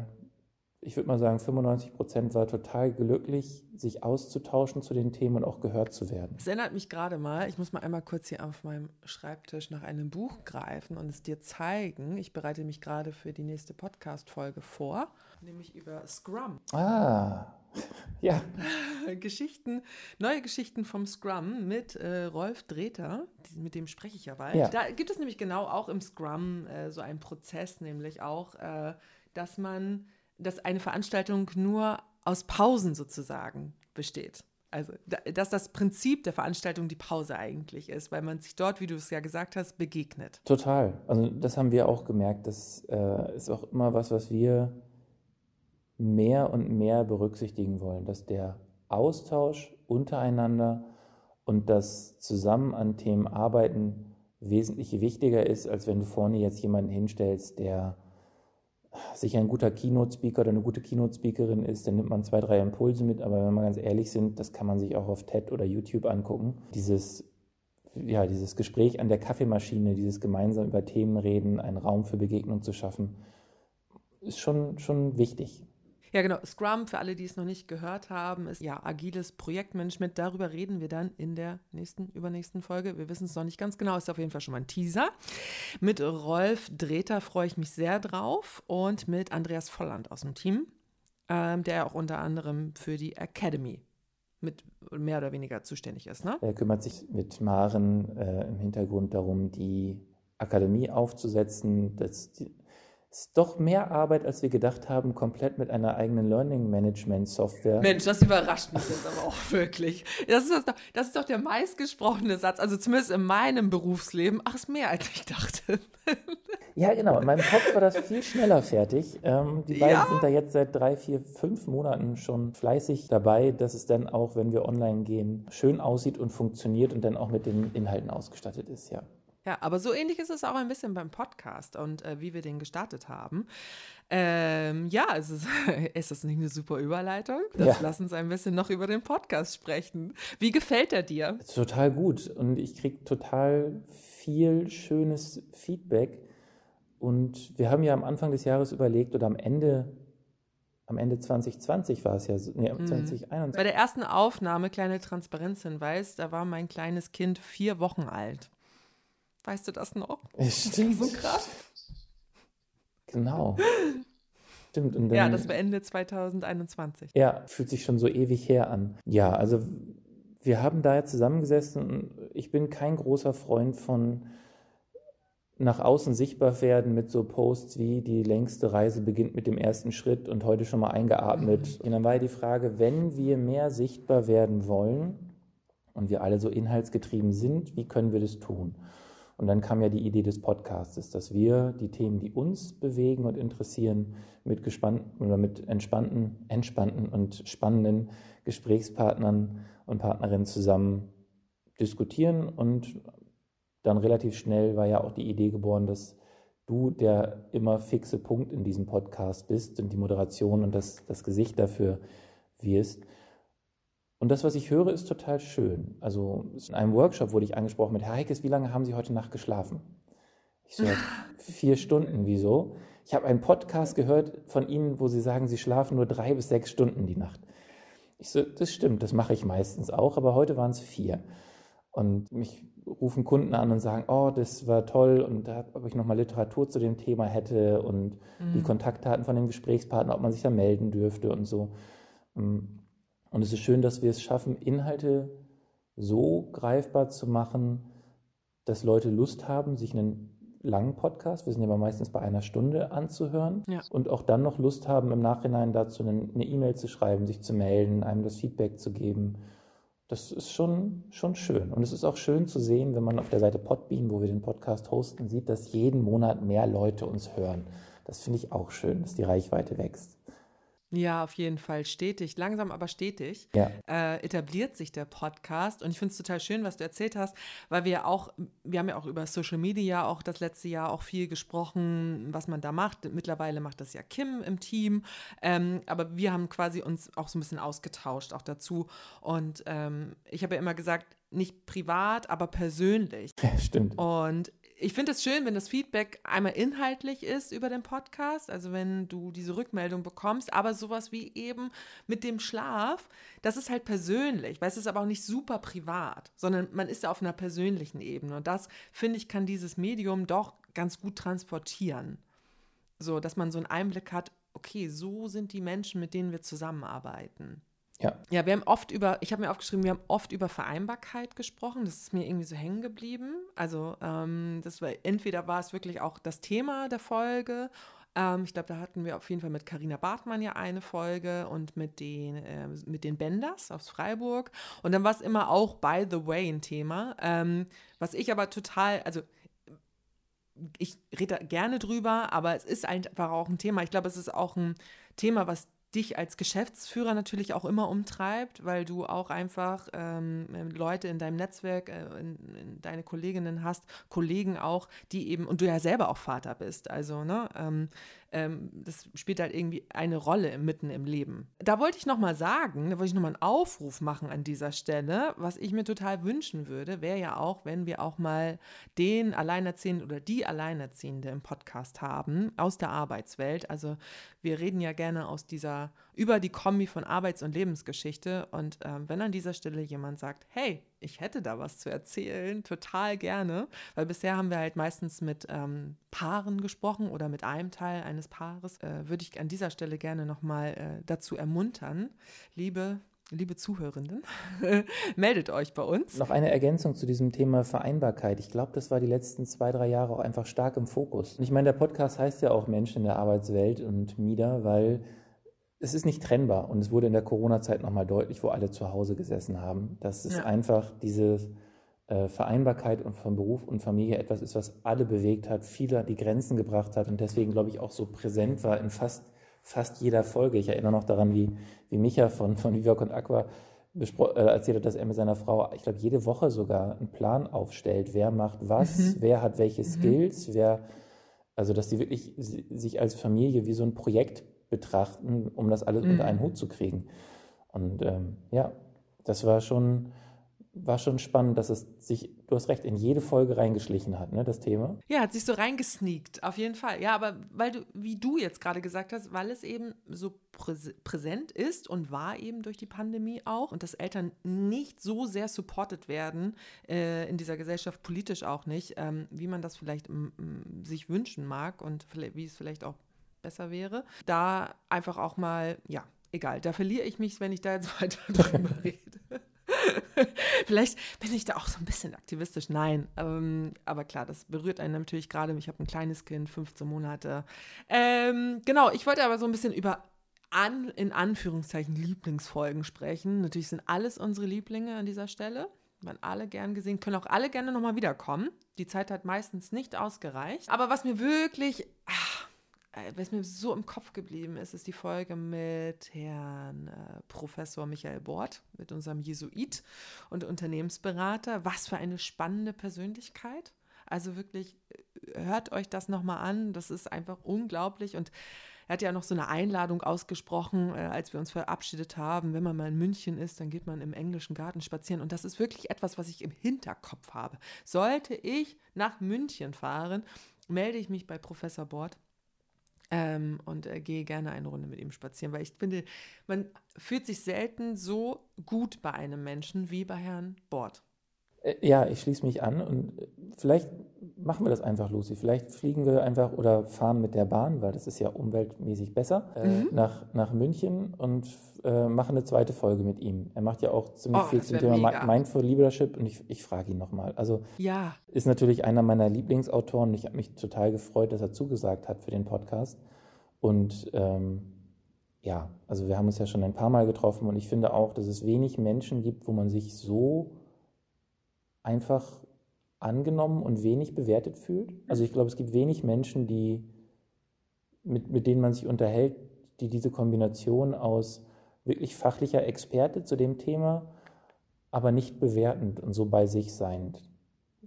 ich würde mal sagen, 95 Prozent war total glücklich, sich auszutauschen zu den Themen und auch gehört zu werden. Es erinnert mich gerade mal, ich muss mal einmal kurz hier auf meinem Schreibtisch nach einem Buch greifen und es dir zeigen. Ich bereite mich gerade für die nächste Podcast-Folge vor, nämlich über Scrum. Ah, ja. Geschichten, neue Geschichten vom Scrum mit äh, Rolf Dreter, mit dem spreche ich ja bald. Ja. Da gibt es nämlich genau auch im Scrum äh, so einen Prozess, nämlich auch, äh, dass man dass eine Veranstaltung nur aus Pausen sozusagen besteht. Also, dass das Prinzip der Veranstaltung die Pause eigentlich ist, weil man sich dort, wie du es ja gesagt hast, begegnet. Total. Also, das haben wir auch gemerkt. Das äh, ist auch immer was, was wir mehr und mehr berücksichtigen wollen, dass der Austausch untereinander und das Zusammen an Themen arbeiten wesentlich wichtiger ist, als wenn du vorne jetzt jemanden hinstellst, der sicher ein guter Keynote-Speaker oder eine gute Keynote-Speakerin ist, dann nimmt man zwei, drei Impulse mit, aber wenn wir ganz ehrlich sind, das kann man sich auch auf TED oder YouTube angucken. Dieses, ja, dieses Gespräch an der Kaffeemaschine, dieses gemeinsam über Themen reden, einen Raum für Begegnung zu schaffen, ist schon, schon wichtig. Ja, genau. Scrum, für alle, die es noch nicht gehört haben, ist ja agiles Projektmanagement. Darüber reden wir dann in der nächsten, übernächsten Folge. Wir wissen es noch nicht ganz genau, ist auf jeden Fall schon mal ein Teaser. Mit Rolf Dreter freue ich mich sehr drauf und mit Andreas Volland aus dem Team, ähm, der auch unter anderem für die Academy mit mehr oder weniger zuständig ist. Ne? Er kümmert sich mit Maren äh, im Hintergrund darum, die Akademie aufzusetzen, das, die, ist doch mehr Arbeit, als wir gedacht haben, komplett mit einer eigenen Learning Management Software. Mensch, das überrascht mich jetzt aber auch wirklich. Das ist, das, doch, das ist doch der meistgesprochene Satz, also zumindest in meinem Berufsleben. Ach, ist mehr, als ich dachte. Ja, genau. In meinem Kopf war das viel schneller fertig. Ähm, die beiden ja? sind da jetzt seit drei, vier, fünf Monaten schon fleißig dabei, dass es dann auch, wenn wir online gehen, schön aussieht und funktioniert und dann auch mit den Inhalten ausgestattet ist, ja. Ja, aber so ähnlich ist es auch ein bisschen beim Podcast und äh, wie wir den gestartet haben. Ähm, ja, es ist, ist das nicht eine super Überleitung? Das ja. Lass uns ein bisschen noch über den Podcast sprechen. Wie gefällt er dir? Total gut und ich kriege total viel schönes Feedback. Und wir haben ja am Anfang des Jahres überlegt oder am Ende am Ende 2020 war es ja, nee, mhm. 2021. Bei der ersten Aufnahme, kleine Transparenzhinweis, da war mein kleines Kind vier Wochen alt. Weißt du das noch? Stimmt. So krass. Genau. Stimmt. Dann, ja, das war Ende 2021. Ja, fühlt sich schon so ewig her an. Ja, also wir haben da ja zusammengesessen und ich bin kein großer Freund von nach außen sichtbar werden mit so Posts wie die längste Reise beginnt mit dem ersten Schritt und heute schon mal eingeatmet. Mhm. Und dann war ja die Frage, wenn wir mehr sichtbar werden wollen und wir alle so inhaltsgetrieben sind, wie können wir das tun? Und dann kam ja die Idee des Podcasts, dass wir die Themen, die uns bewegen und interessieren, mit gespannten oder mit entspannten, entspannten und spannenden Gesprächspartnern und Partnerinnen zusammen diskutieren. Und dann relativ schnell war ja auch die Idee geboren, dass du der immer fixe Punkt in diesem Podcast bist und die Moderation und das, das Gesicht dafür wirst. Und das, was ich höre, ist total schön. Also in einem Workshop wurde ich angesprochen mit, Herr Heikes, wie lange haben Sie heute Nacht geschlafen? Ich so, vier Stunden, wieso? Ich habe einen Podcast gehört von Ihnen, wo Sie sagen, Sie schlafen nur drei bis sechs Stunden die Nacht. Ich so, das stimmt, das mache ich meistens auch, aber heute waren es vier. Und mich rufen Kunden an und sagen, oh, das war toll und da, ob ich nochmal Literatur zu dem Thema hätte und mhm. die Kontaktdaten von dem Gesprächspartner, ob man sich da melden dürfte und so. Ähm, und es ist schön, dass wir es schaffen, Inhalte so greifbar zu machen, dass Leute Lust haben, sich einen langen Podcast, wir sind ja meistens bei einer Stunde, anzuhören ja. und auch dann noch Lust haben, im Nachhinein dazu eine E-Mail zu schreiben, sich zu melden, einem das Feedback zu geben. Das ist schon, schon schön. Und es ist auch schön zu sehen, wenn man auf der Seite Podbean, wo wir den Podcast hosten, sieht, dass jeden Monat mehr Leute uns hören. Das finde ich auch schön, dass die Reichweite wächst. Ja, auf jeden Fall stetig, langsam aber stetig ja. äh, etabliert sich der Podcast. Und ich finde es total schön, was du erzählt hast, weil wir auch, wir haben ja auch über Social Media auch das letzte Jahr auch viel gesprochen, was man da macht. Mittlerweile macht das ja Kim im Team. Ähm, aber wir haben quasi uns auch so ein bisschen ausgetauscht auch dazu. Und ähm, ich habe ja immer gesagt, nicht privat, aber persönlich. Ja, stimmt. Und ich finde es schön, wenn das Feedback einmal inhaltlich ist über den Podcast, also wenn du diese Rückmeldung bekommst, aber sowas wie eben mit dem Schlaf, das ist halt persönlich, weil es ist aber auch nicht super privat, sondern man ist ja auf einer persönlichen Ebene und das, finde ich, kann dieses Medium doch ganz gut transportieren. So, dass man so einen Einblick hat, okay, so sind die Menschen, mit denen wir zusammenarbeiten. Ja. Ja, wir haben oft über, ich habe mir aufgeschrieben, wir haben oft über Vereinbarkeit gesprochen. Das ist mir irgendwie so hängen geblieben. Also, ähm, das war, entweder war es wirklich auch das Thema der Folge. Ähm, ich glaube, da hatten wir auf jeden Fall mit Karina Bartmann ja eine Folge und mit den, äh, mit den Benders aus Freiburg. Und dann war es immer auch, by the way, ein Thema. Ähm, was ich aber total, also ich rede gerne drüber, aber es ist einfach auch ein Thema. Ich glaube, es ist auch ein Thema, was dich als Geschäftsführer natürlich auch immer umtreibt, weil du auch einfach ähm, Leute in deinem Netzwerk, äh, in, in deine Kolleginnen hast, Kollegen auch, die eben, und du ja selber auch Vater bist. Also, ne, ähm, ähm, das spielt halt irgendwie eine Rolle mitten im Leben. Da wollte ich nochmal sagen, da wollte ich nochmal einen Aufruf machen an dieser Stelle. Was ich mir total wünschen würde, wäre ja auch, wenn wir auch mal den Alleinerziehenden oder die Alleinerziehende im Podcast haben aus der Arbeitswelt. Also wir reden ja gerne aus dieser, über die Kombi von Arbeits- und Lebensgeschichte. Und äh, wenn an dieser Stelle jemand sagt, hey, ich hätte da was zu erzählen, total gerne, weil bisher haben wir halt meistens mit ähm, Paaren gesprochen oder mit einem Teil eines Paares. Äh, würde ich an dieser Stelle gerne nochmal äh, dazu ermuntern, liebe Liebe Zuhörenden, meldet euch bei uns. Noch eine Ergänzung zu diesem Thema Vereinbarkeit. Ich glaube, das war die letzten zwei, drei Jahre auch einfach stark im Fokus. Und ich meine, der Podcast heißt ja auch Menschen in der Arbeitswelt und MIDA, weil es ist nicht trennbar und es wurde in der Corona-Zeit nochmal deutlich, wo alle zu Hause gesessen haben, dass es ja. einfach diese äh, Vereinbarkeit von Beruf und Familie etwas ist, was alle bewegt hat, viele die Grenzen gebracht hat und deswegen, glaube ich, auch so präsent war in fast, fast jeder Folge. Ich erinnere noch daran, wie, wie Micha von, von Vivac und Aqua äh, erzählt hat, dass er mit seiner Frau, ich glaube, jede Woche sogar einen Plan aufstellt, wer macht was, mhm. wer hat welche mhm. Skills, wer, also dass die wirklich sich als Familie wie so ein Projekt betrachten, um das alles mhm. unter einen Hut zu kriegen. Und ähm, ja, das war schon, war schon spannend, dass es sich, du hast recht, in jede Folge reingeschlichen hat, ne, das Thema. Ja, hat sich so reingesneakt, auf jeden Fall. Ja, aber weil du, wie du jetzt gerade gesagt hast, weil es eben so präsent ist und war eben durch die Pandemie auch und dass Eltern nicht so sehr supported werden äh, in dieser Gesellschaft, politisch auch nicht, ähm, wie man das vielleicht sich wünschen mag und wie es vielleicht auch besser wäre. Da einfach auch mal, ja, egal, da verliere ich mich, wenn ich da jetzt weiter drüber rede. Vielleicht bin ich da auch so ein bisschen aktivistisch. Nein, ähm, aber klar, das berührt einen natürlich gerade. Ich habe ein kleines Kind, 15 Monate. Ähm, genau, ich wollte aber so ein bisschen über an, in Anführungszeichen Lieblingsfolgen sprechen. Natürlich sind alles unsere Lieblinge an dieser Stelle. Man alle gern gesehen, können auch alle gerne nochmal wiederkommen. Die Zeit hat meistens nicht ausgereicht. Aber was mir wirklich, ach, was mir so im Kopf geblieben ist, ist die Folge mit Herrn äh, Professor Michael Bort, mit unserem Jesuit und Unternehmensberater. Was für eine spannende Persönlichkeit. Also wirklich, äh, hört euch das nochmal an. Das ist einfach unglaublich. Und er hat ja noch so eine Einladung ausgesprochen, äh, als wir uns verabschiedet haben. Wenn man mal in München ist, dann geht man im englischen Garten spazieren. Und das ist wirklich etwas, was ich im Hinterkopf habe. Sollte ich nach München fahren, melde ich mich bei Professor Bort ähm, und äh, gehe gerne eine Runde mit ihm spazieren, weil ich finde, man fühlt sich selten so gut bei einem Menschen wie bei Herrn Bord. Äh, ja, ich schließe mich an und äh, vielleicht machen wir das einfach, Lucy. Vielleicht fliegen wir einfach oder fahren mit der Bahn, weil das ist ja umweltmäßig besser, äh, mhm. nach, nach München und äh, machen eine zweite Folge mit ihm. Er macht ja auch ziemlich oh, viel zum Thema mega. Mindful Leadership und ich, ich frage ihn nochmal. Also ja. ist natürlich einer meiner Lieblingsautoren. Ich habe mich total gefreut, dass er zugesagt hat für den Podcast. Und ähm, ja, also wir haben uns ja schon ein paar Mal getroffen und ich finde auch, dass es wenig Menschen gibt, wo man sich so einfach angenommen und wenig bewertet fühlt. Also ich glaube, es gibt wenig Menschen, die, mit, mit denen man sich unterhält, die diese Kombination aus wirklich fachlicher Experte zu dem Thema, aber nicht bewertend und so bei sich seiend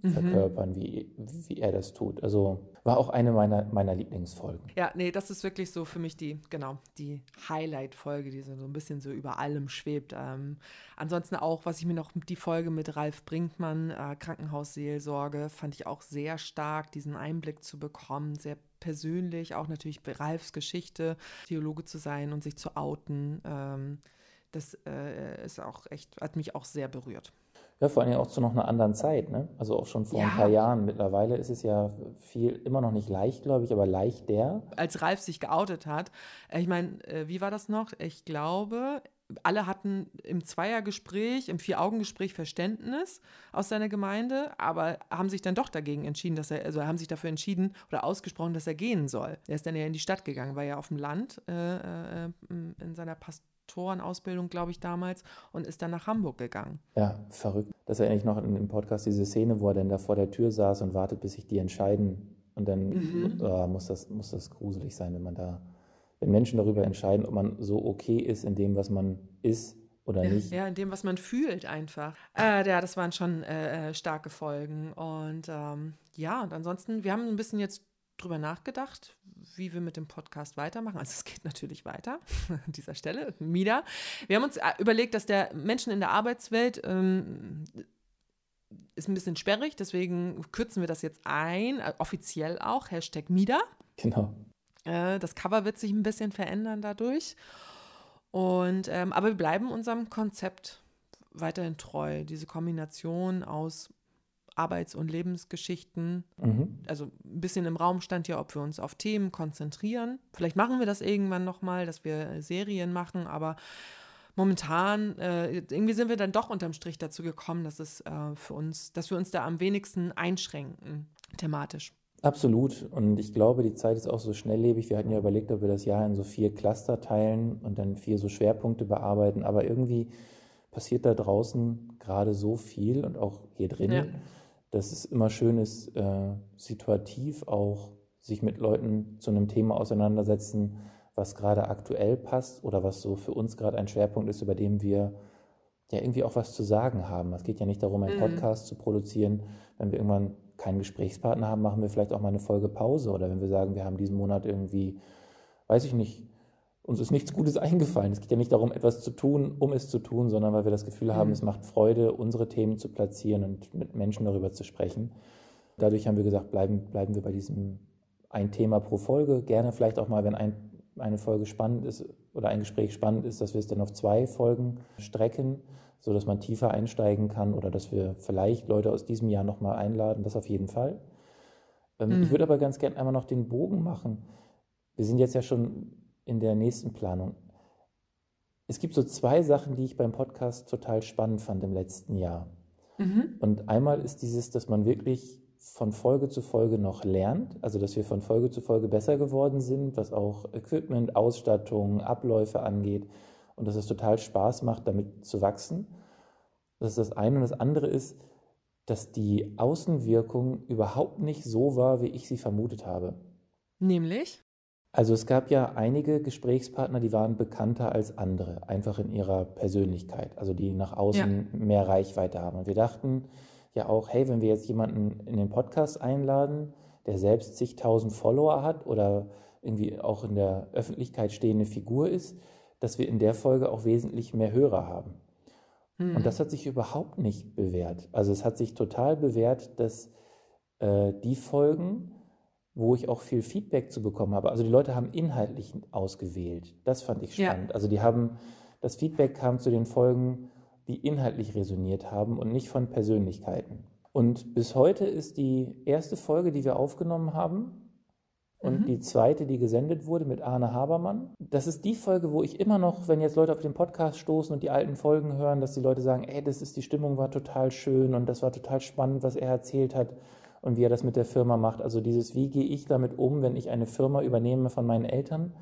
mhm. verkörpern, wie, wie er das tut. Also war auch eine meiner, meiner Lieblingsfolgen. Ja, nee, das ist wirklich so für mich die, genau, die Highlight-Folge, die so ein bisschen so über allem schwebt. Ähm, ansonsten auch, was ich mir noch, die Folge mit Ralf Brinkmann, äh, Krankenhausseelsorge, fand ich auch sehr stark, diesen Einblick zu bekommen, sehr persönlich, auch natürlich Ralfs Geschichte, Theologe zu sein und sich zu outen. Ähm, das äh, ist auch echt, hat mich auch sehr berührt. Ja, vor allem auch zu noch einer anderen Zeit, ne? Also auch schon vor ja. ein paar Jahren. Mittlerweile ist es ja viel, immer noch nicht leicht, glaube ich, aber leichter. Als Ralf sich geoutet hat, äh, ich meine, äh, wie war das noch? Ich glaube, alle hatten im Zweiergespräch, im Vier-Augen-Gespräch Verständnis aus seiner Gemeinde, aber haben sich dann doch dagegen entschieden, dass er, also haben sich dafür entschieden oder ausgesprochen, dass er gehen soll. Er ist dann ja in die Stadt gegangen, war ja auf dem Land äh, äh in seiner Past Pastorenausbildung, glaube ich, damals, und ist dann nach Hamburg gegangen. Ja, verrückt. Das erinnere ich noch im Podcast, diese Szene, wo er dann da vor der Tür saß und wartet, bis sich die entscheiden. Und dann mhm. oh, muss, das, muss das gruselig sein, wenn man da, wenn Menschen darüber entscheiden, ob man so okay ist in dem, was man ist oder nicht. Ja, in dem, was man fühlt einfach. Äh, ja, das waren schon äh, äh starke Folgen. Und ähm, ja, und ansonsten, wir haben ein bisschen jetzt drüber nachgedacht, wie wir mit dem Podcast weitermachen. Also es geht natürlich weiter an dieser Stelle. Mida. Wir haben uns äh, überlegt, dass der Menschen in der Arbeitswelt ähm, ist ein bisschen sperrig, deswegen kürzen wir das jetzt ein, äh, offiziell auch, Hashtag Mida. Genau. Äh, das Cover wird sich ein bisschen verändern dadurch. Und, ähm, aber wir bleiben unserem Konzept weiterhin treu. Diese Kombination aus Arbeits- und Lebensgeschichten. Mhm. Also ein bisschen im Raum stand ja, ob wir uns auf Themen konzentrieren. Vielleicht machen wir das irgendwann nochmal, dass wir Serien machen, aber momentan, äh, irgendwie sind wir dann doch unterm Strich dazu gekommen, dass es äh, für uns, dass wir uns da am wenigsten einschränken, thematisch. Absolut. Und ich glaube, die Zeit ist auch so schnelllebig. Wir hatten ja überlegt, ob wir das Jahr in so vier Cluster teilen und dann vier so Schwerpunkte bearbeiten. Aber irgendwie passiert da draußen gerade so viel und auch hier drin. Ja dass es immer schön ist, äh, situativ auch sich mit Leuten zu einem Thema auseinandersetzen, was gerade aktuell passt oder was so für uns gerade ein Schwerpunkt ist, über den wir ja irgendwie auch was zu sagen haben. Es geht ja nicht darum, einen Mhm. Podcast zu produzieren. Wenn wir irgendwann keinen Gesprächspartner haben, machen wir vielleicht auch mal eine Folge Pause. Oder wenn wir sagen, wir haben diesen Monat irgendwie, weiß ich nicht, uns ist nichts Gutes eingefallen. Es geht ja nicht darum, etwas zu tun, um es zu tun, sondern weil wir das Gefühl haben, Mhm. es macht Freude, unsere Themen zu platzieren und mit Menschen darüber zu sprechen. Dadurch haben wir gesagt, bleiben, bleiben wir bei diesem ein Thema pro Folge. Gerne vielleicht auch mal, wenn ein, eine Folge spannend ist oder ein Gespräch spannend ist, dass wir es dann auf zwei Folgen strecken, sodass man tiefer einsteigen kann oder dass wir vielleicht Leute aus diesem Jahr nochmal einladen. Das auf jeden Fall. Ähm, Mhm. Ich würde aber ganz gerne einmal noch den Bogen machen. Wir sind jetzt ja schon in der nächsten Planung. Es gibt so zwei Sachen, die ich beim Podcast total spannend fand im letzten Jahr. Mhm. Und einmal ist dieses, dass man wirklich von Folge zu Folge noch lernt, also dass wir von Folge zu Folge besser geworden sind, was auch Equipment, Ausstattung, Abläufe angeht und dass es total Spaß macht, damit zu wachsen. Das ist das eine. Und das andere ist, dass die Außenwirkung überhaupt nicht so war, wie ich sie vermutet habe. Nämlich? Also es gab ja einige Gesprächspartner, die waren bekannter als andere, einfach in ihrer Persönlichkeit, also die nach außen mehr Reichweite haben. Und wir dachten ja auch, hey, wenn wir jetzt jemanden in den Podcast einladen, der selbst zigtausend Follower hat oder irgendwie auch in der Öffentlichkeit stehende Figur ist, dass wir in der Folge auch wesentlich mehr Hörer haben. Mhm. Und das hat sich überhaupt nicht bewährt. Also es hat sich total bewährt, dass äh, die Folgen, wo ich auch viel Feedback zu bekommen habe, also die Leute haben inhaltlich ausgewählt. Das fand ich Ja. spannend. Also die haben, das Feedback kam zu den Folgen, die inhaltlich resoniert haben und nicht von Persönlichkeiten. Und bis heute ist die erste Folge, die wir aufgenommen haben, und Mhm. die zweite, die gesendet wurde mit Arne Habermann. Das ist die Folge, wo ich immer noch, wenn jetzt Leute auf den Podcast stoßen und die alten Folgen hören, dass die Leute sagen, ey, das ist die Stimmung war total schön und das war total spannend, was er erzählt hat und wie er das mit der Firma macht. Also dieses, wie gehe ich damit um, wenn ich eine Firma übernehme von meinen Eltern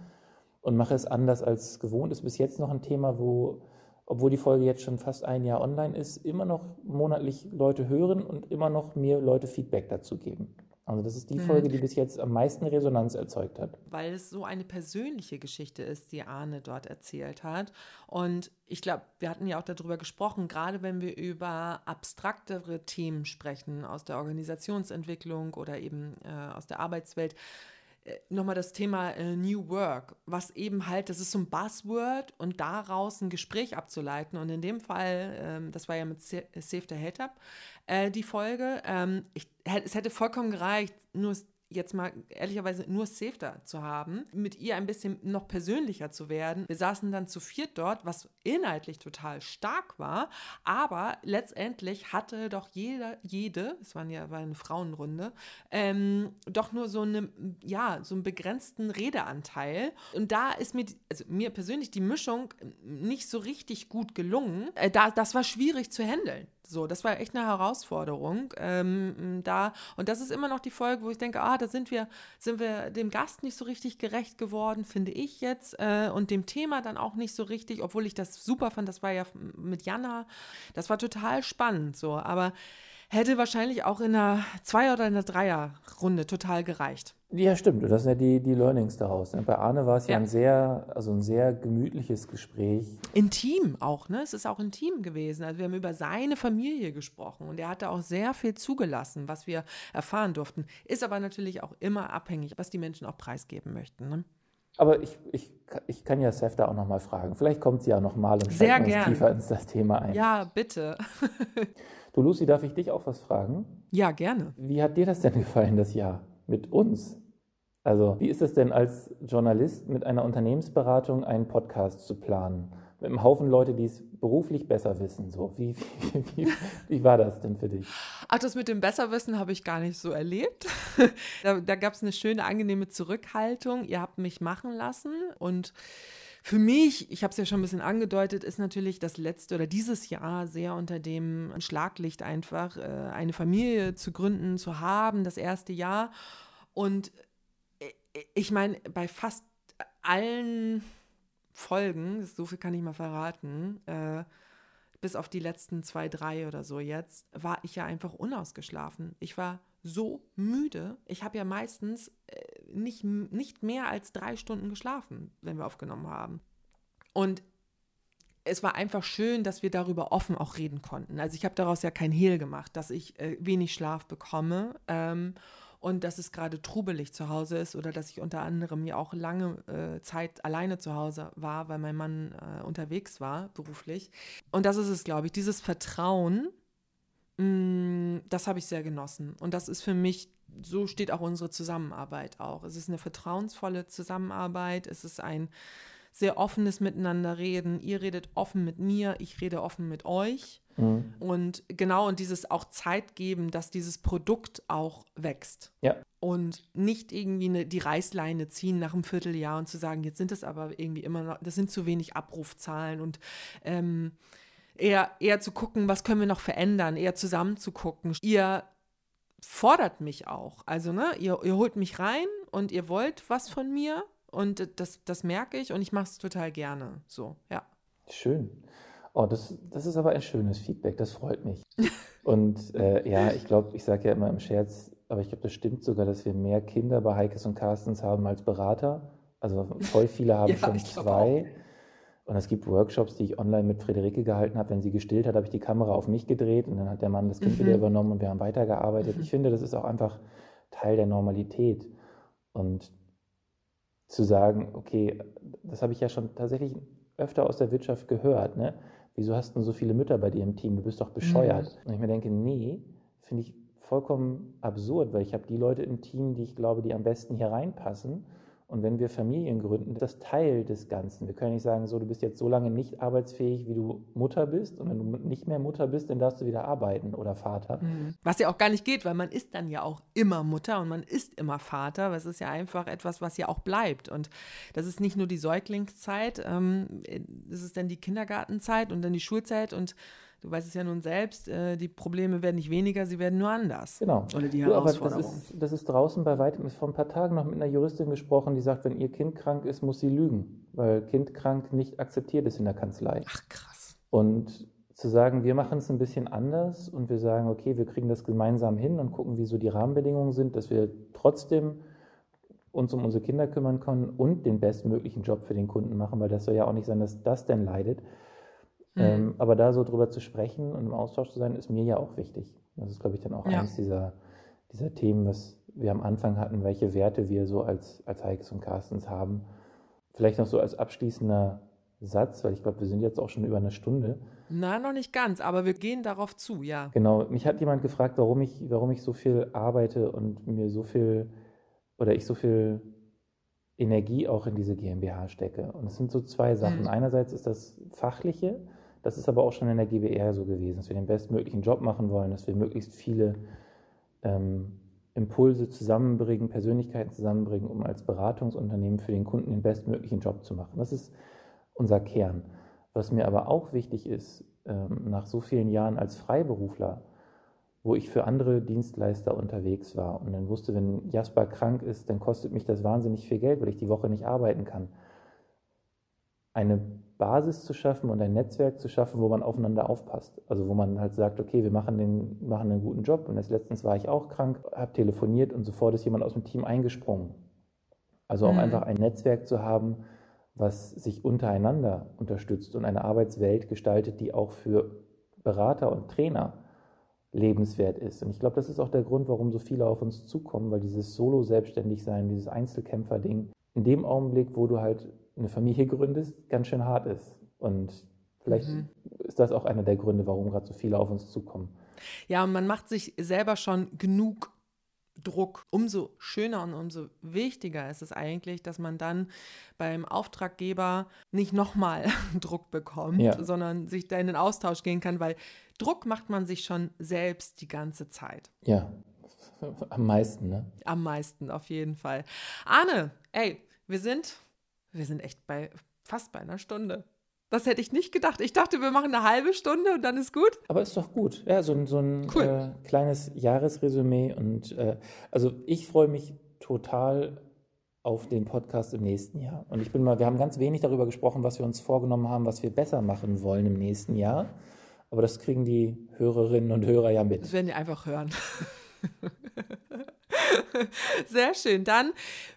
und mache es anders als gewohnt, ist bis jetzt noch ein Thema, wo, obwohl die Folge jetzt schon fast ein Jahr online ist, immer noch monatlich Leute hören und immer noch mir Leute Feedback dazu geben. Also das ist die Mhm. Folge, die bis jetzt am meisten Resonanz erzeugt hat. weil es so eine persönliche Geschichte ist, die Arne dort erzählt hat. Und ich glaube, wir hatten ja auch darüber gesprochen, gerade wenn wir über abstraktere Themen sprechen, aus der Organisationsentwicklung oder eben äh, aus der Arbeitswelt. Äh, Nochmal das Thema äh, New Work, was eben halt, das ist so ein Buzzword und daraus ein Gespräch abzuleiten. Und in dem Fall, ähm, das war ja mit Sa- Save the Head Up, äh, die Folge, ähm, ich, es hätte vollkommen gereicht, nur jetzt mal ehrlicherweise nur Safeta zu haben, mit ihr ein bisschen noch persönlicher zu werden. Wir saßen dann zu viert dort, was inhaltlich total stark war, aber letztendlich hatte doch jeder, jede, es waren ja war eine Frauenrunde, ähm, doch nur so eine, ja, so einen begrenzten Redeanteil. Und da ist mir, also mir persönlich die Mischung nicht so richtig gut gelungen. Äh, da, das war schwierig zu handeln. So, das war echt eine Herausforderung. Ähm, da, und das ist immer noch die Folge, wo ich denke, ah, da sind wir, sind wir dem Gast nicht so richtig gerecht geworden, finde ich jetzt. Äh, und dem Thema dann auch nicht so richtig, obwohl ich das super fand, das war ja mit Jana. Das war total spannend so, aber hätte wahrscheinlich auch in einer Zweier- oder einer Dreier-Runde total gereicht. Ja, stimmt. Das sind ja die, die Learnings daraus. ne? Bei Arne war es ja, Ja. ein sehr, also ein sehr gemütliches Gespräch. Intim auch, ne? Es ist auch intim gewesen. Also wir haben über seine Familie gesprochen und er hat da auch sehr viel zugelassen, was wir erfahren durften. Ist aber natürlich auch immer abhängig, was die Menschen auch preisgeben möchten. Ne? Aber ich, ich, ich kann ja Sef da auch nochmal fragen. Vielleicht kommt sie ja nochmal und Sehr steigt uns tiefer ins das Thema ein. Ja, bitte. Du, Lucy, darf ich dich auch was fragen? Ja, gerne. Wie hat dir das denn gefallen, das Jahr mit uns? Also, wie ist es denn als Journalist mit einer Unternehmensberatung einen Podcast zu planen? Mit einem Haufen Leute, die es beruflich besser wissen. So, wie, wie, wie, wie war das denn für dich? Ach, das mit dem Besserwissen habe ich gar nicht so erlebt. da da gab es eine schöne, angenehme Zurückhaltung. Ihr habt mich machen lassen und für mich, ich habe es ja schon ein bisschen angedeutet, ist natürlich das letzte oder dieses Jahr sehr unter dem Schlaglicht einfach, äh, eine Familie zu gründen, zu haben, das erste Jahr. Und äh, ich meine, bei fast allen Folgen, so viel kann ich mal verraten, äh, bis auf die letzten zwei, drei oder so jetzt, war ich ja einfach unausgeschlafen. Ich war so müde. Ich habe ja meistens äh, nicht, nicht mehr als drei Stunden geschlafen, wenn wir aufgenommen haben. Und es war einfach schön, dass wir darüber offen auch reden konnten. Also ich habe daraus ja kein Hehl gemacht, dass ich äh, wenig Schlaf bekomme. Ähm, und dass es gerade trubelig zu Hause ist oder dass ich unter anderem ja auch lange äh, Zeit alleine zu Hause war, weil mein Mann äh, unterwegs war beruflich. Und das ist es, glaube ich, dieses Vertrauen, das habe ich sehr genossen. Und das ist für mich, so steht auch unsere Zusammenarbeit auch. Es ist eine vertrauensvolle Zusammenarbeit, es ist ein sehr offenes Miteinander reden. Ihr redet offen mit mir, ich rede offen mit euch. Mhm. Und genau, und dieses auch Zeit geben, dass dieses Produkt auch wächst. Ja. Und nicht irgendwie eine, die Reißleine ziehen nach einem Vierteljahr und zu sagen, jetzt sind das aber irgendwie immer noch, das sind zu wenig Abrufzahlen und ähm, eher, eher zu gucken, was können wir noch verändern, eher zusammen zu gucken. Ihr fordert mich auch. Also, ne, ihr, ihr holt mich rein und ihr wollt was von mir und das, das merke ich und ich mache es total gerne. So, ja. Schön. Oh, das, das ist aber ein schönes Feedback, das freut mich. Und äh, ja, ich glaube, ich sage ja immer im Scherz, aber ich glaube, das stimmt sogar, dass wir mehr Kinder bei Heikes und Carstens haben als Berater. Also voll viele haben ja, schon zwei. Und es gibt Workshops, die ich online mit Friederike gehalten habe. Wenn sie gestillt hat, habe ich die Kamera auf mich gedreht und dann hat der Mann das Kind mhm. wieder übernommen und wir haben weitergearbeitet. Mhm. Ich finde, das ist auch einfach Teil der Normalität. Und zu sagen, okay, das habe ich ja schon tatsächlich öfter aus der Wirtschaft gehört, ne? Wieso hast du so viele Mütter bei dir im Team? Du bist doch bescheuert. Mhm. Und ich mir denke, nee, finde ich vollkommen absurd, weil ich habe die Leute im Team, die ich glaube, die am besten hier reinpassen. Und wenn wir Familien gründen, das Teil des Ganzen. Wir können nicht sagen, so, du bist jetzt so lange nicht arbeitsfähig, wie du Mutter bist. Und wenn du nicht mehr Mutter bist, dann darfst du wieder arbeiten oder Vater. Mhm. Was ja auch gar nicht geht, weil man ist dann ja auch immer Mutter und man ist immer Vater. Das ist ja einfach etwas, was ja auch bleibt. Und das ist nicht nur die Säuglingszeit, ähm, das ist dann die Kindergartenzeit und dann die Schulzeit und du weißt es ja nun selbst, äh, die Probleme werden nicht weniger, sie werden nur anders. Genau. Oder die Herausforderungen. Aber das ist, das ist draußen bei weitem, ich vor ein paar Tagen noch mit einer Juristin gesprochen, die sagt, wenn ihr Kind krank ist, muss sie lügen, weil Kind krank nicht akzeptiert ist in der Kanzlei. Ach krass. Und zu sagen, wir machen es ein bisschen anders und wir sagen, okay, wir kriegen das gemeinsam hin und gucken, wie so die Rahmenbedingungen sind, dass wir trotzdem uns um unsere Kinder kümmern können und den bestmöglichen Job für den Kunden machen, weil das soll ja auch nicht sein, dass das denn leidet. Mhm. Ähm, aber da so drüber zu sprechen und im Austausch zu sein, ist mir ja auch wichtig. Das ist, glaube ich, dann auch ja. eines dieser, dieser Themen, was wir am Anfang hatten, welche Werte wir so als, als Heikes und Carstens haben. Vielleicht noch so als abschließender Satz, weil ich glaube, wir sind jetzt auch schon über eine Stunde. Na, noch nicht ganz, aber wir gehen darauf zu, ja. Genau, mich hat jemand gefragt, warum ich, warum ich so viel arbeite und mir so viel oder ich so viel Energie auch in diese GmbH stecke. Und es sind so zwei Sachen. Mhm. Einerseits ist das Fachliche, das ist aber auch schon in der GBR so gewesen, dass wir den bestmöglichen Job machen wollen, dass wir möglichst viele ähm, Impulse zusammenbringen, Persönlichkeiten zusammenbringen, um als Beratungsunternehmen für den Kunden den bestmöglichen Job zu machen. Das ist unser Kern. Was mir aber auch wichtig ist, ähm, nach so vielen Jahren als Freiberufler, wo ich für andere Dienstleister unterwegs war und dann wusste, wenn Jasper krank ist, dann kostet mich das wahnsinnig viel Geld, weil ich die Woche nicht arbeiten kann. Eine Basis zu schaffen und ein Netzwerk zu schaffen, wo man aufeinander aufpasst. Also wo man halt sagt, okay, wir machen, den, machen einen guten Job. Und jetzt letztens war ich auch krank, habe telefoniert und sofort ist jemand aus dem Team eingesprungen. Also auch mhm. einfach ein Netzwerk zu haben, was sich untereinander unterstützt und eine Arbeitswelt gestaltet, die auch für Berater und Trainer lebenswert ist. Und ich glaube, das ist auch der Grund, warum so viele auf uns zukommen, weil dieses Solo-Selbstständig-Sein, dieses Einzelkämpfer-Ding, in dem Augenblick, wo du halt eine Familie gründest, ganz schön hart ist. Und vielleicht mhm. ist das auch einer der Gründe, warum gerade so viele auf uns zukommen. Ja, und man macht sich selber schon genug Druck. Umso schöner und umso wichtiger ist es eigentlich, dass man dann beim Auftraggeber nicht nochmal Druck bekommt, ja. sondern sich da in den Austausch gehen kann, weil Druck macht man sich schon selbst die ganze Zeit. Ja, am meisten, ne? Am meisten, auf jeden Fall. Arne, ey, wir sind wir sind echt bei fast bei einer Stunde. Das hätte ich nicht gedacht. Ich dachte, wir machen eine halbe Stunde und dann ist gut. Aber ist doch gut. Ja, so, so ein cool. äh, kleines Jahresresümee. Und äh, also ich freue mich total auf den Podcast im nächsten Jahr. Und ich bin mal, wir haben ganz wenig darüber gesprochen, was wir uns vorgenommen haben, was wir besser machen wollen im nächsten Jahr. Aber das kriegen die Hörerinnen und Hörer ja mit. Das werden die einfach hören. Sehr schön. Dann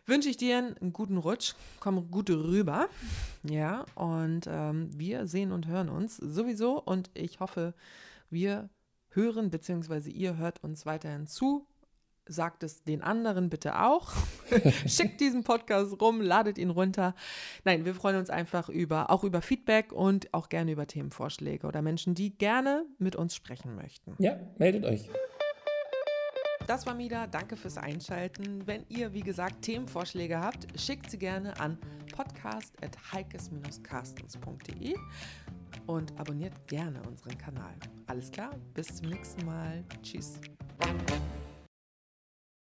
wünsche ich dir einen guten Rutsch. Komm gut rüber. Ja, und ähm, wir sehen und hören uns sowieso. Und ich hoffe, wir hören, beziehungsweise ihr hört uns weiterhin zu. Sagt es den anderen bitte auch. Schickt diesen Podcast rum, ladet ihn runter. Nein, wir freuen uns einfach über, auch über Feedback und auch gerne über Themenvorschläge oder Menschen, die gerne mit uns sprechen möchten. Ja, meldet euch. Das war Mida. Danke fürs Einschalten. Wenn ihr, wie gesagt, Themenvorschläge habt, schickt sie gerne an podcast.heikes-carstens.de und abonniert gerne unseren Kanal. Alles klar, bis zum nächsten Mal. Tschüss.